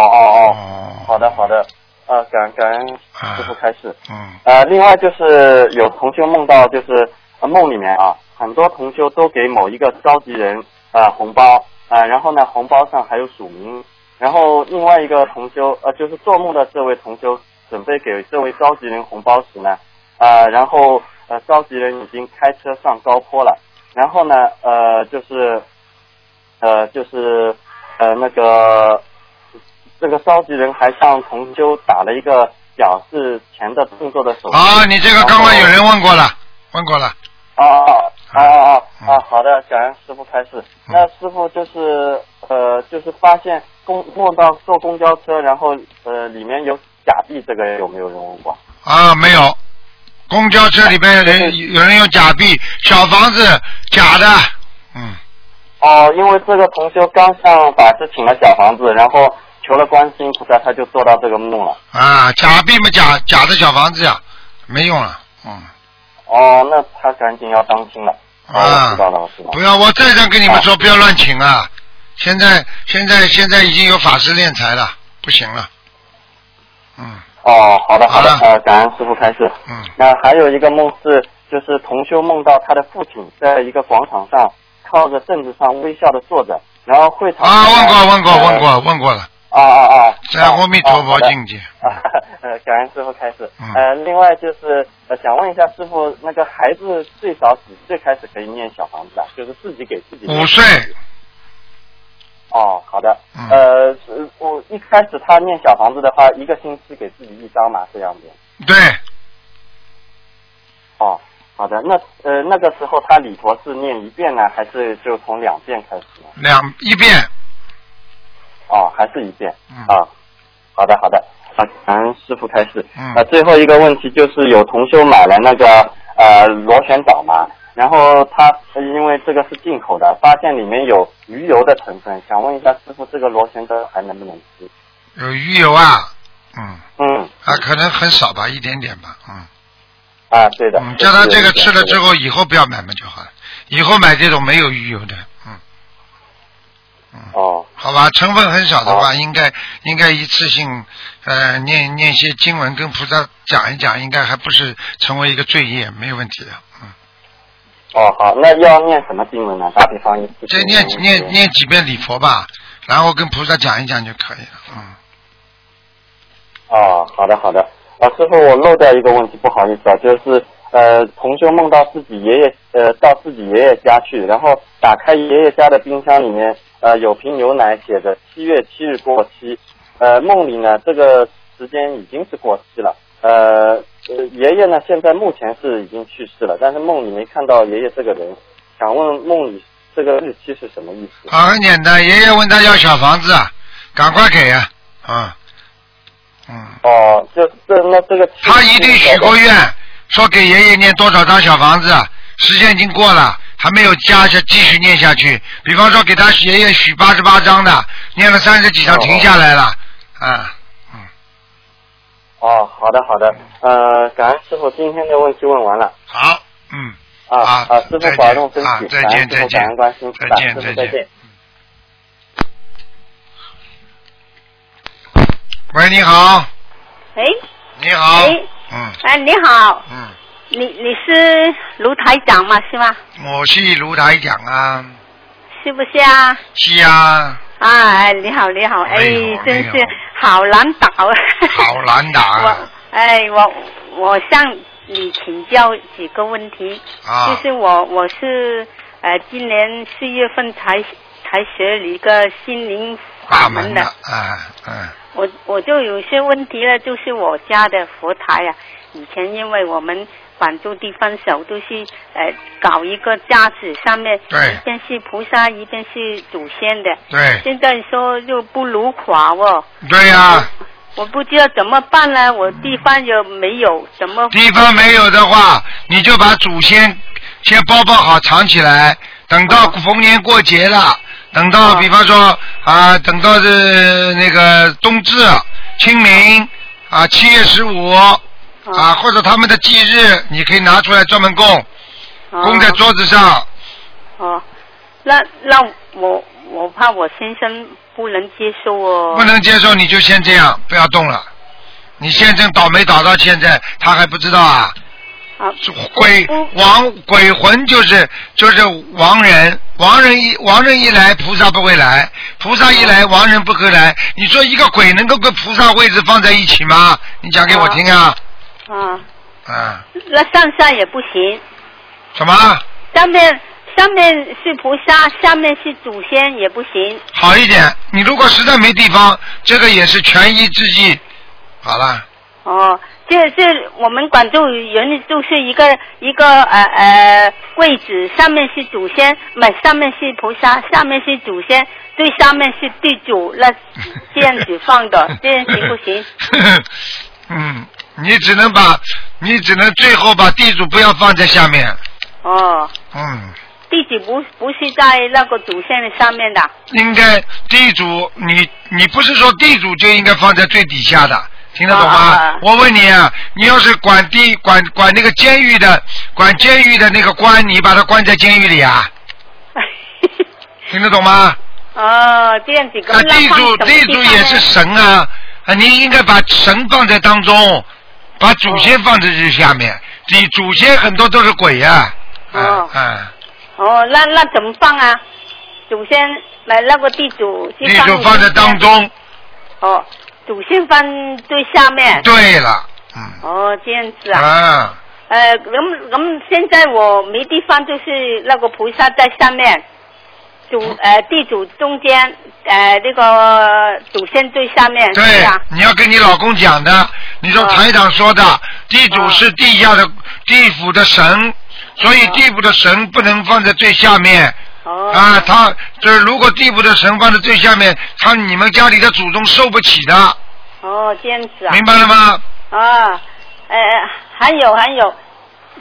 好的好的，呃感恩感恩师傅开示。嗯，呃，另外就是有同修梦到，就是呃梦里面啊，很多同修都给某一个召集人呃红包。啊、呃然后呢红包上还有署名，然后另外一个同修呃就是做梦的这位同修准备给这位召集人红包时呢，啊、然后呃召集人已经开车上高坡了，然后呢呃就是呃就是呃那个这个召集人还向同修打了一个表示钱的动作的手势。啊，你这个刚刚有人问过了，问过了，啊啊啊啊啊嗯啊！好的，感恩师傅开始。那师傅就是呃，就是发现公梦到坐公交车，然后呃里面有假币，这个有没有人问过？啊，没有，公交车里边有人有人有假币，小房子假的，嗯，哦，因为这个同修刚向法师请了小房子，然后求了观世音菩萨，他就做到这个梦了。啊，假币嘛假假的小房子呀，没用了，嗯，哦，那他赶紧要当心了。啊知道了，我知道了。不要，我再三跟你们说，不要乱请啊！现在现在现在已经有法师练财了，不行了，嗯哦，好的好的呃，感恩师傅开示。嗯，那还有一个梦是，就是同修梦到他的父亲在一个广场上靠着凳子上微笑的坐着，然后会场啊，问过问过呃问过问过了，啊啊啊！在阿弥陀佛啊境界，啊，呃，感恩师傅开始。嗯呃，另外就是呃，想问一下师傅，那个孩子最少几岁开始可以念小房子啊？就是自己给自己五岁。哦，好的。嗯呃，我一开始他念小房子的话，一个星期给自己一张嘛，这样子。对，哦，好的。那呃那个时候他礼佛是念一遍呢，还是就从两遍开始呢？两一遍，哦，还是一遍。嗯啊，好的好的。啊，感恩师傅开始。嗯啊，最后一个问题就是有同修买了那个呃螺旋藻嘛，然后他呃因为这个是进口的，发现里面有鱼油的成分，想问一下师傅，这个螺旋藻还能不能吃？有鱼油啊，嗯，嗯。啊，可能很少吧，一点点吧，嗯，啊，对的。嗯，叫他这个吃了之后。以后不要买嘛就好了，以后买这种没有鱼油的，哦。好吧，成分很少的话，好应该应该一次性呃念念些经文跟菩萨讲一讲，应该还不是成为一个罪业，没有问题的，嗯，哦，好，那要念什么经文呢？打比方一次。这念念念几遍礼佛吧，然后跟菩萨讲一讲就可以了，嗯，哦，好的好的。啊，师傅，我漏掉一个问题，不好意思啊，就是呃，同修梦到自己爷爷呃到自己爷爷家去，然后打开爷爷家的冰箱里面呃有瓶牛奶写着七月七日过期，呃梦里呢这个时间已经是过期了，呃呃爷爷呢现在目前是已经去世了，但是梦里没看到爷爷这个人，想问梦里这个日期是什么意思？啊，很简单，爷爷问他要小房子，啊，赶快给啊，啊，嗯，哦，这这那这个他一定许过愿，说给爷爷念多少张小房子，时间已经过了，还没有加下，继续念下去。比方说给他爷爷许八十八章的，念了三十几张哦停下来了，啊，哦，好的好的，呃，感恩师傅今天的问题问完了。好，嗯，啊好啊，师傅保重身啊体，再见再见感恩师傅感恩关心，再见再见再见。喂，你好，哎你好，哎嗯。哎，你好，嗯，你你是卢台长吗？是吗？我是卢台长啊，是不是啊？是啊，啊，哎你好，你好，哎，真是好好难打啊！好难打啊 我哎，我我向你请教几个问题，啊就是我我是呃今年四月份才才学了一个心灵法门的，啊嗯。我我就有些问题了，就是我家的佛台啊，以前因为我们广州地方小，都是呃搞一个架子，上面对。一边是菩萨，一边是祖先的。对。现在说又不如垮哦，对呀、我不知道怎么办呢？我地方又没有，怎么地方没有的话，你就把祖先先包包好藏起来，等到逢年过节了，等到哦比方说啊，等到是那个冬至、清明啊，七月十五啊，或者他们的忌日，你可以拿出来专门供，供在桌子上。哦，那那我我怕我先生不能接受哦。不能接受你就先这样，不要动了。你先生倒霉倒到现在，他还不知道啊？啊，鬼亡鬼魂就是就是亡人，亡人一亡人一来，菩萨不会来；菩萨一来，亡人不会来。你说一个鬼能够跟菩萨位置放在一起吗？你讲给我听啊！啊，啊，啊那上下也不行。什么？上面上面是菩萨，下面是祖先也不行。好一点。你如果实在没地方，这个也是权宜之计。好了，哦，这这我们广州人就是一个一个呃呃柜子，上面是祖先，买上面是菩萨，下面是祖先，最上面是地主，那这样子放的，这样行不行？嗯，你只能把，你只能最后把地主不要放在下面。哦，嗯，地主不不是在那个主线的上面的。应该地主，你你不是说地主就应该放在最底下的，听得懂吗？我问你啊，你要是管地管管那个监狱的，管监狱的那个官，你把他关在监狱里啊？听得懂吗？哦，这样子。啊，地主地主也是神啊，啊，你应该把神放在当中，把祖先放在这下面。你祖先很多都是鬼呀、啊。哦啊，哦，那那怎么放啊？祖先买那个地主地主放在当中。哦，祖先放最下面。对了，嗯。哦，这样子啊。啊。呃，咁咁，现在我没地方，就是那个菩萨在下面，主呃地主中间，呃那个祖先最下面，对你要跟你老公讲的。你说台长说的，地主是地下的地府的神，所以地府的神不能放在最下面。哦。啊，他就是如果地府的神放在最下面，他你们家里的祖宗受不起的，哦，这样子啊。明白了吗？啊，呃，还有还有，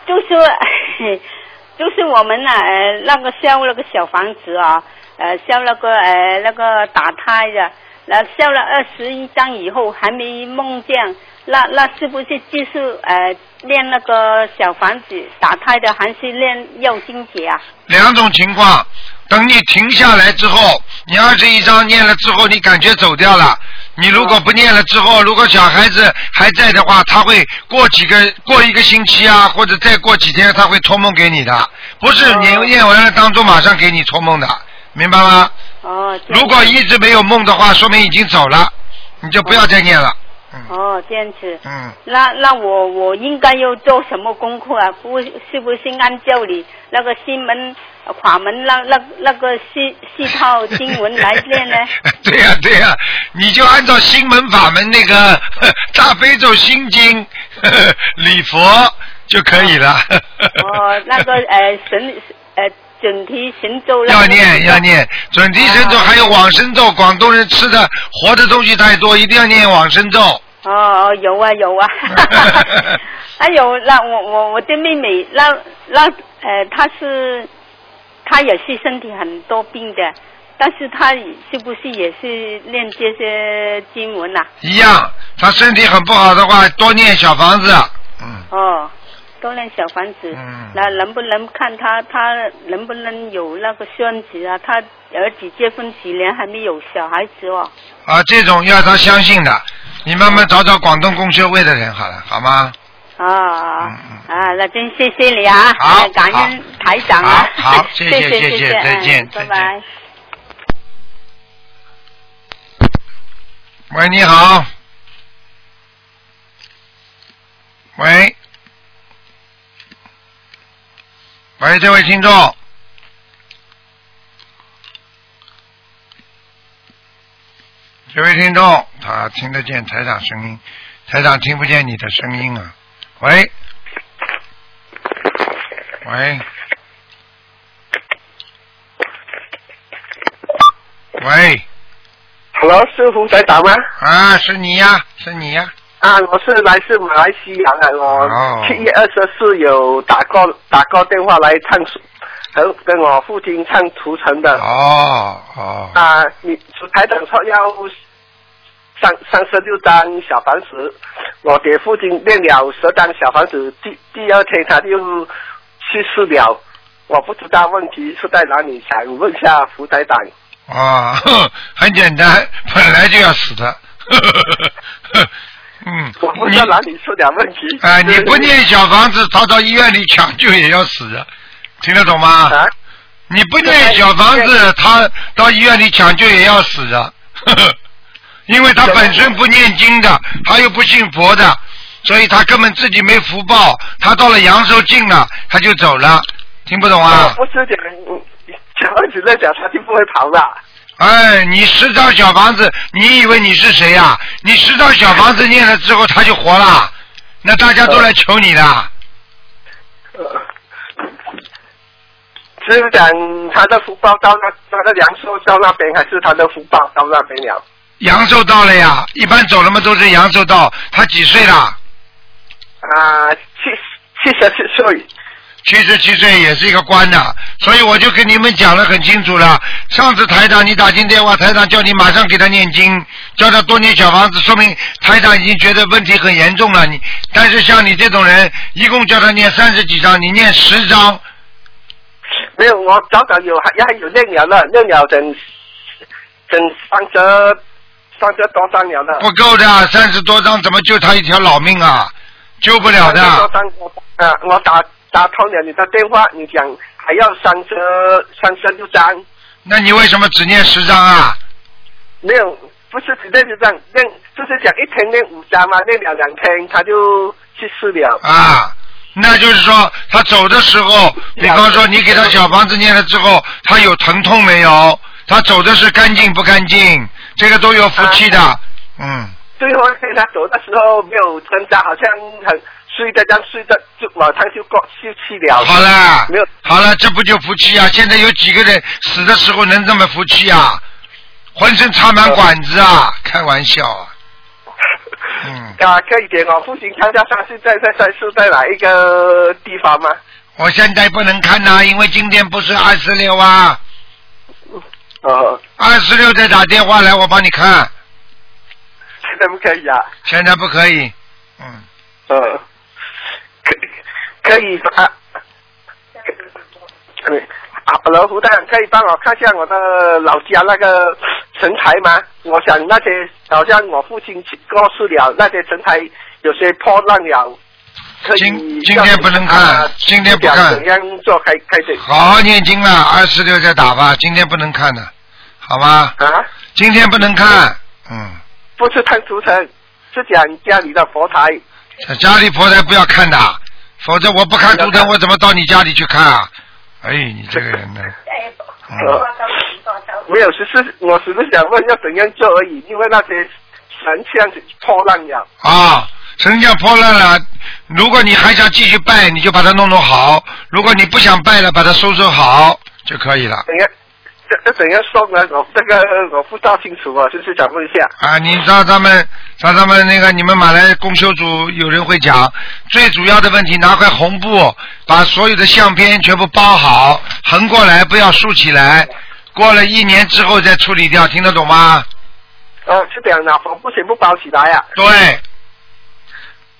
就是 就是我们呢、呃，那个烧那个小房子啊，呃，烧那个呃那个打胎的，那烧了二十一张以后还没梦见，那那是不是就是呃练那个小房子打胎的，还是练药经节啊？两种情况，等你停下来之后，你二十一章念了之后，你感觉走掉了。你如果不念了之后，如果小孩子还在的话，他会过几个过一个星期啊，或者再过几天，他会托梦给你的，不是你念完了当中马上给你托梦的，明白吗？哦。如果一直没有梦的话，说明已经走了，你就不要再念了。嗯哦，这样子。嗯，那那我我应该要做什么功课啊？不是不是按照你那个新门呃法门那那那个系系套经文来念呢？对呀、对呀、你就按照新门法门那个 大悲咒心经呵呵 礼佛就可以了。哦，那个呃神呃准提神咒那个要念要念准提神咒，啊还有往生咒。广东人吃的活的东西太多，一定要念往生咒。哦哦，有啊有啊，还 有那我我我的妹妹，那那呃，她是她也是身体很多病的，但是她是不是也是念这些经文呐、一样，她身体很不好的话，多念小房子。嗯，哦，多念小房子，嗯那能不能看她她能不能有那个孙子啊？她儿子结婚几年还没有小孩子哦。啊，这种要他相信的，你慢慢找找广东共修会的人好了，好吗？啊嗯嗯啊，那真谢谢你啊，好呃感恩台长啊，好好 谢谢谢谢再见嗯拜拜。喂，你好。喂，喂，这位听众，这位听众，他听得见台长声音，台长听不见你的声音啊。喂，喂，喂，Hello，是胡台长吗？啊，是你呀，是你呀。啊，我是来自马来西亚的，哦我七月二十四有打过打过电话来唱，和跟我父亲唱图腾的。哦哦，啊，你主台长说要三三十六张小房子，我给父亲念了十张小房子，第第二天他就去世了，我不知道问题是在哪里，想问一下福台长。啊，哼很简单，本来就要死的。呵呵呵呵嗯，我不知道哪里出点问题。啊，你不念小房子，逃到医院里抢救也要死的，听得懂吗？啊？你不念小房子，他到医院里抢救也要死的，因为他本身不念经的，他又不信佛的，所以他根本自己没福报，他到了阳寿尽了，他就走了，听不懂啊？我不是讲小孩子在讲，他就不会跑了。哎，你十张小房子，你以为你是谁呀、你十张小房子念了之后，他就活了，那大家都来求你的。呃，是讲他的福报到那他的阳寿到那边，还是他的福报到那边了？阳寿到了呀，一般走了嘛都是阳寿到。他几岁了？啊，七七十七岁。七十七岁也是一个官的，所以我就跟你们讲了很清楚了。上次台长你打进电话，台长叫你马上给他念经，叫他多念小房子，说明台长已经觉得问题很严重了。你但是像你这种人，一共叫他念三十几章，你念十章，没有，我早早有还还有练了了，练了整整三十三十多张了了。不够的，三十多张怎么救他一条老命啊？救不了三十多的。张我啊，我打打通了你的电话，你讲还要三十三十六张。那你为什么只念十张啊？没有，不是只练就这样练，就是讲一天念五张嘛，念了两天他就去世了。啊，那就是说他走的时候，比方说你给他小房子念了之后，他有疼痛没有？他走的是干净不干净？这个都有福气的。嗯，最后他走的时候没有挣扎，好像很睡的这样睡着，就马上就过就去了。好了没有，好了，这不就福气啊？现在有几个人死的时候能这么福气啊？浑身插满管子啊！开玩笑啊！嗯，啊，可以给我父亲看一下他现在在在是在哪一个地方吗？我现在不能看呐、因为今天不是二十六啊，呃，二十六再打电话来，我帮你看。现在不可以啊？现在不可以。嗯，呃，可可以啊。可以啊，老胡大人可以帮我看一下我的老家那个神台吗？我想那些好像我父亲过世了，那些神台有些破烂了。今今天不能看啊今天不看怎样做开开始？好好念经了，二十六再打吧，今天不能看的，好吗？啊，今天不能看，嗯，不是看图腾，是讲家里的佛台。家里佛台不要看的，否则我不看图腾，我怎么到你家里去看啊？哎，你这个人呢？呃，没有，只是我只是想问要怎样做而已，因为那些神像破烂了。啊，神像破烂了，如果你还想继续拜，你就把它弄弄好；如果你不想拜了，把它收收好就可以了。怎样？这这怎样说呢？我这个我不大清楚啊，就是想问一下。啊，你知道他们，让他们那个你们马来公修组有人会讲，最主要的问题拿块红布把所有的相片全部包好，横过来不要竖起来，过了一年之后再处理掉，听得懂吗？哦，是这样的，红布全部包起来呀、对，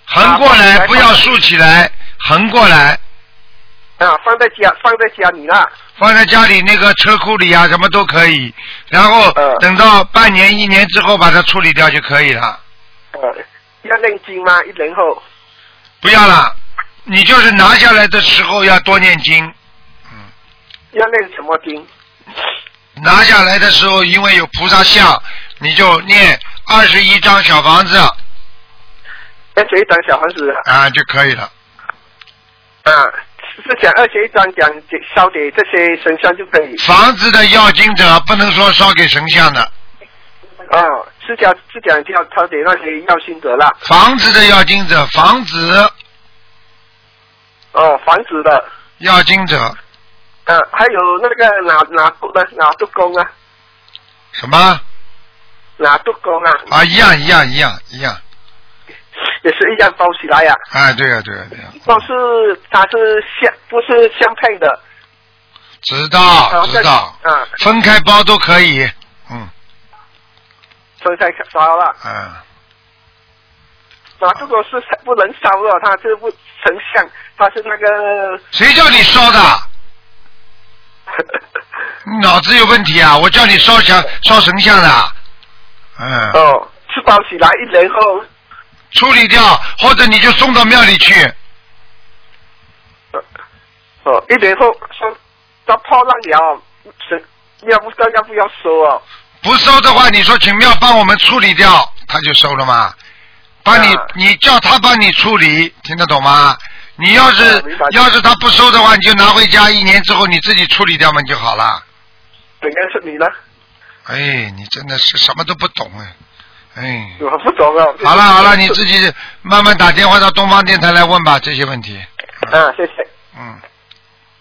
横过来不要竖起来，横过来啊。放在家，放在家里啦。放在家里那个车库里啊，什么都可以。然后呃等到半年、一年之后把它处理掉就可以了。呃，要念经吗？一年后。不要了，你就是拿下来的时候要多念经。嗯要念什么经？拿下来的时候，因为有菩萨像，你就念二十一张小房子二十一张小房子啊就可以了。啊，是讲二十一张讲给烧给这些神像就可以。房子的要经者不能说烧给神像的，哦，是讲是讲要烧给那些要金者了。房子的要经者，房子哦，房子的。要经者啊，还有那个哪哪督的哪督工啊，什么哪督工啊，啊？一样一样一样一样。也是一样包起来呀、哎，对呀、对呀、对呀、都是它是相不是相配的。知道知道，嗯，分开包都可以。嗯分开烧了。嗯，那如果是不能烧的，它是不成像，它是那个。谁叫你烧的？你 脑子有问题啊！我叫你烧香烧神像的。嗯。哦，是包起来一年后处理掉，或者你就送到庙里去。哦，一年后说到破烂了，是要不知道要不要收啊？不收的话，你说请庙帮我们处理掉，他就收了吗？帮你，啊你叫他帮你处理，听得懂吗？你要是、啊要是他不收的话，你就拿回家，一年之后你自己处理掉嘛就好了。怎样是你呢？哎，你真的是什么都不懂哎，哎。我不懂啊。好了好了，你自己慢慢打电话到东方电台来问吧这些问题。啊，谢谢。嗯，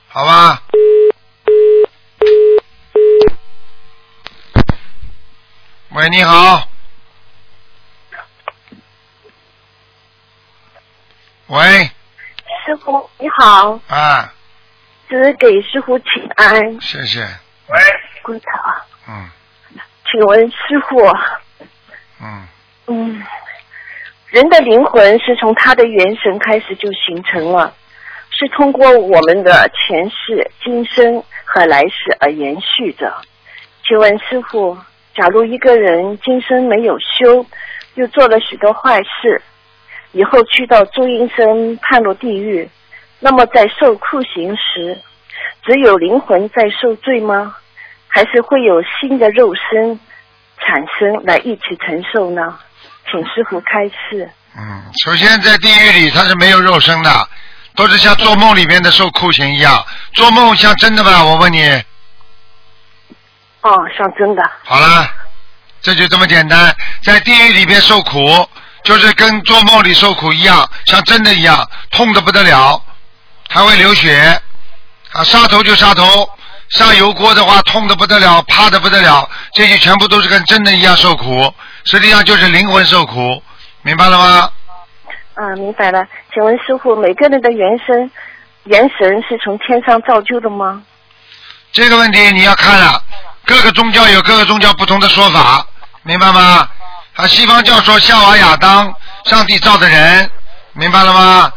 好吧。喂，你好。喂，师傅你好，啊，只是给师傅请安。谢谢。喂，观察，嗯请问师傅，嗯，嗯，人的灵魂是从他的元神开始就形成了，是通过我们的前世、今生和来世而延续的。请问师傅，假如一个人今生没有修，又做了许多坏事，以后去到诸阴身判入地狱，那么在受酷刑时，只有灵魂在受罪吗？还是会有新的肉身产生来一起承受呢？请师傅开示。嗯，首先在地狱里他是没有肉身的，都是像做梦里面的受酷刑一样。做梦像真的吧？我问你。哦，像真的。好了，这就这么简单，在地狱里边受苦，就是跟做梦里受苦一样，像真的一样，痛的不得了，还会流血，啊，杀头就杀头，上油锅的话痛的不得了，怕的不得了，这些全部都是跟真的一样受苦，实际上就是灵魂受苦，明白了吗？啊，明白了。请问师傅，每个人的元神、元神是从天上造就的吗？这个问题你要看了，各个宗教有各个宗教不同的说法，明白吗？啊，西方教说夏娃、亚当，上帝造的人，明白了吗？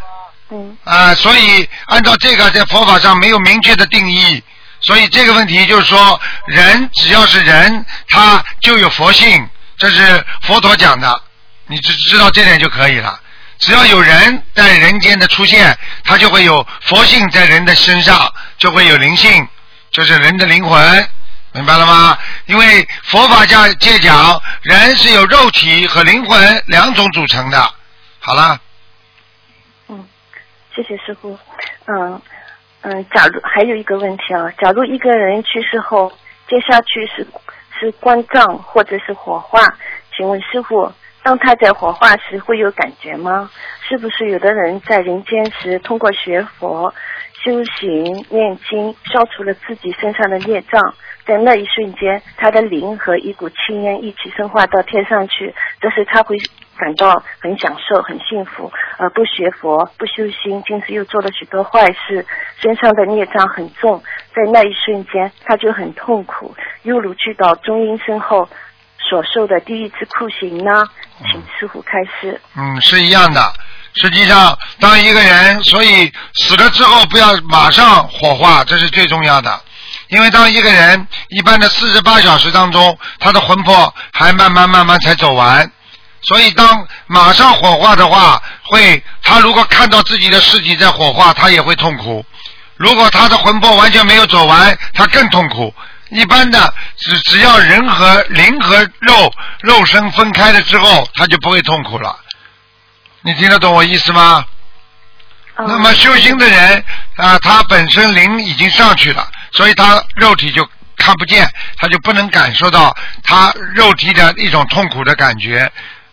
嗯。啊，所以按照这个在佛法上没有明确的定义，所以这个问题就是说，人只要是人，他就有佛性，这是佛陀讲的，你只知道这点就可以了。只要有人在人间的出现，他就会有佛性在人的身上，就会有灵性，就是人的灵魂。明白了吗？因为佛法教界讲，人是由肉体和灵魂两种组成的。好了，嗯谢谢师傅。嗯嗯，假如还有一个问题啊，假如一个人去世后，接下去是是关葬或者是火化，请问师傅，当他在火化时会有感觉吗？是不是有的人在人间时通过学佛、修行、念经，消除了自己身上的业障，在那一瞬间，他的灵和一股青烟一起升华到天上去，这时他会感到很享受、很幸福。呃，不学佛、不修心，平时又做了许多坏事，身上的孽障很重，在那一瞬间他就很痛苦，犹如去到中阴身后所受的第一次酷刑呢？请师傅开示。嗯，是一样的。实际上，当一个人，所以死了之后不要马上火化，这是最重要的。因为当一个人一般的四十八小时当中，他的魂魄还慢慢慢慢才走完，所以当马上火化的话，会他如果看到自己的尸体在火化，他也会痛苦。如果他的魂魄完全没有走完，他更痛苦。一般的，只只要人和灵和肉肉身分开了之后，他就不会痛苦了。你听得懂我意思吗？那么修心的人啊，他本身灵已经上去了，所以他肉体就看不见，他就不能感受到他肉体的一种痛苦的感觉。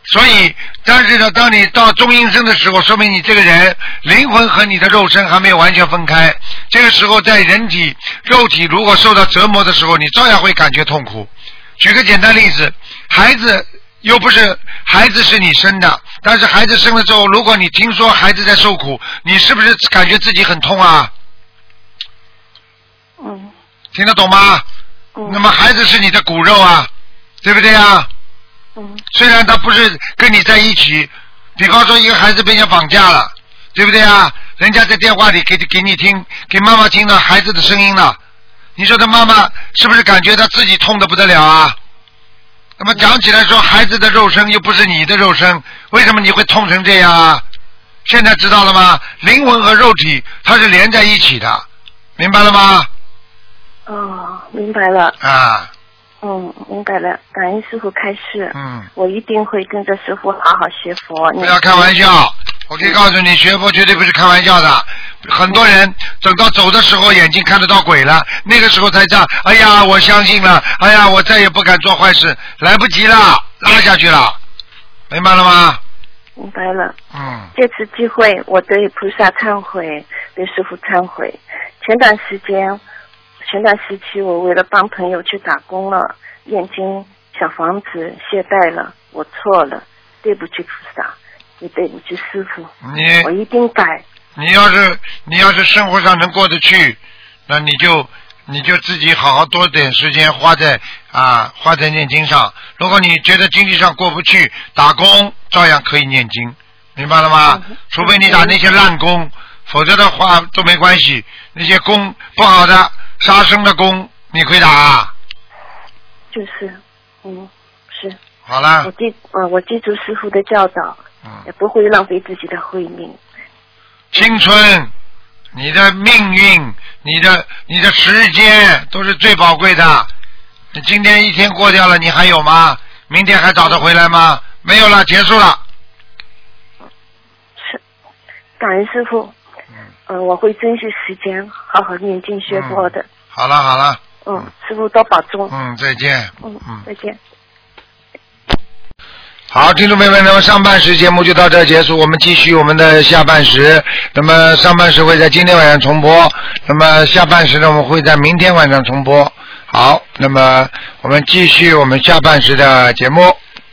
所以，但是呢，当你到中阴身的时候，说明你这个人灵魂和你的肉身还没有完全分开。这个时候，在人体肉体如果受到折磨的时候，你照样会感觉痛苦。举个简单例子，孩子又不是孩子是你生的，但是孩子生了之后，如果你听说孩子在受苦，你是不是感觉自己很痛啊？嗯听得懂吗？嗯那么孩子是你的骨肉啊，对不对啊？嗯虽然他不是跟你在一起，比方说一个孩子被人家绑架了，对不对啊？人家在电话里给给你听，给妈妈听到孩子的声音了，你说他妈妈是不是感觉他自己痛的不得了啊？那么讲起来说，孩子的肉身又不是你的肉身，为什么你会痛成这样啊？现在知道了吗？灵魂和肉体它是连在一起的，明白了吗？哦，明白了。啊，嗯，明白了。感恩师傅开示。嗯，我一定会跟着师傅好好学佛。不要开玩笑，我可以告诉你，学佛绝对不是开玩笑的。很多人等到走的时候，眼睛看得到鬼了，那个时候才这样。哎呀，我相信了，哎呀，我再也不敢做坏事，来不及了，拉下去了，明白了吗？明白了。嗯，这次机会，我对菩萨忏悔，对师傅忏悔。前段时间，前段时期，我为了帮朋友去打工了，念经小房子懈怠了，我错了，对不起菩萨，也对不起师傅，你我一定改。你要是你要是生活上能过得去，那你就你就自己好好多点时间花在啊花在念经上。如果你觉得经济上过不去，打工照样可以念经，明白了吗？除非你打那些烂工，否则的话都没关系。那些工不好的杀生的功，你会打啊？就是，嗯，是好了我，记，呃，我记住师傅的教导，嗯，也不会浪费自己的慧命。青春，你的命运，你的你的时间都是最宝贵的。你今天一天过掉了，你还有吗？明天还找得回来吗？没有了，结束了。是，感恩师傅。嗯、我会珍惜时间，好好念经学佛的。好了好了，嗯，师傅多保重。嗯，再见。嗯嗯，再见。好，听众朋友们，那么上半时节目就到这儿结束，我们继续我们的下半时。那么上半时会在今天晚上重播，那么下半时呢，我们会在明天晚上重播。好，那么我们继续我们下半时的节目。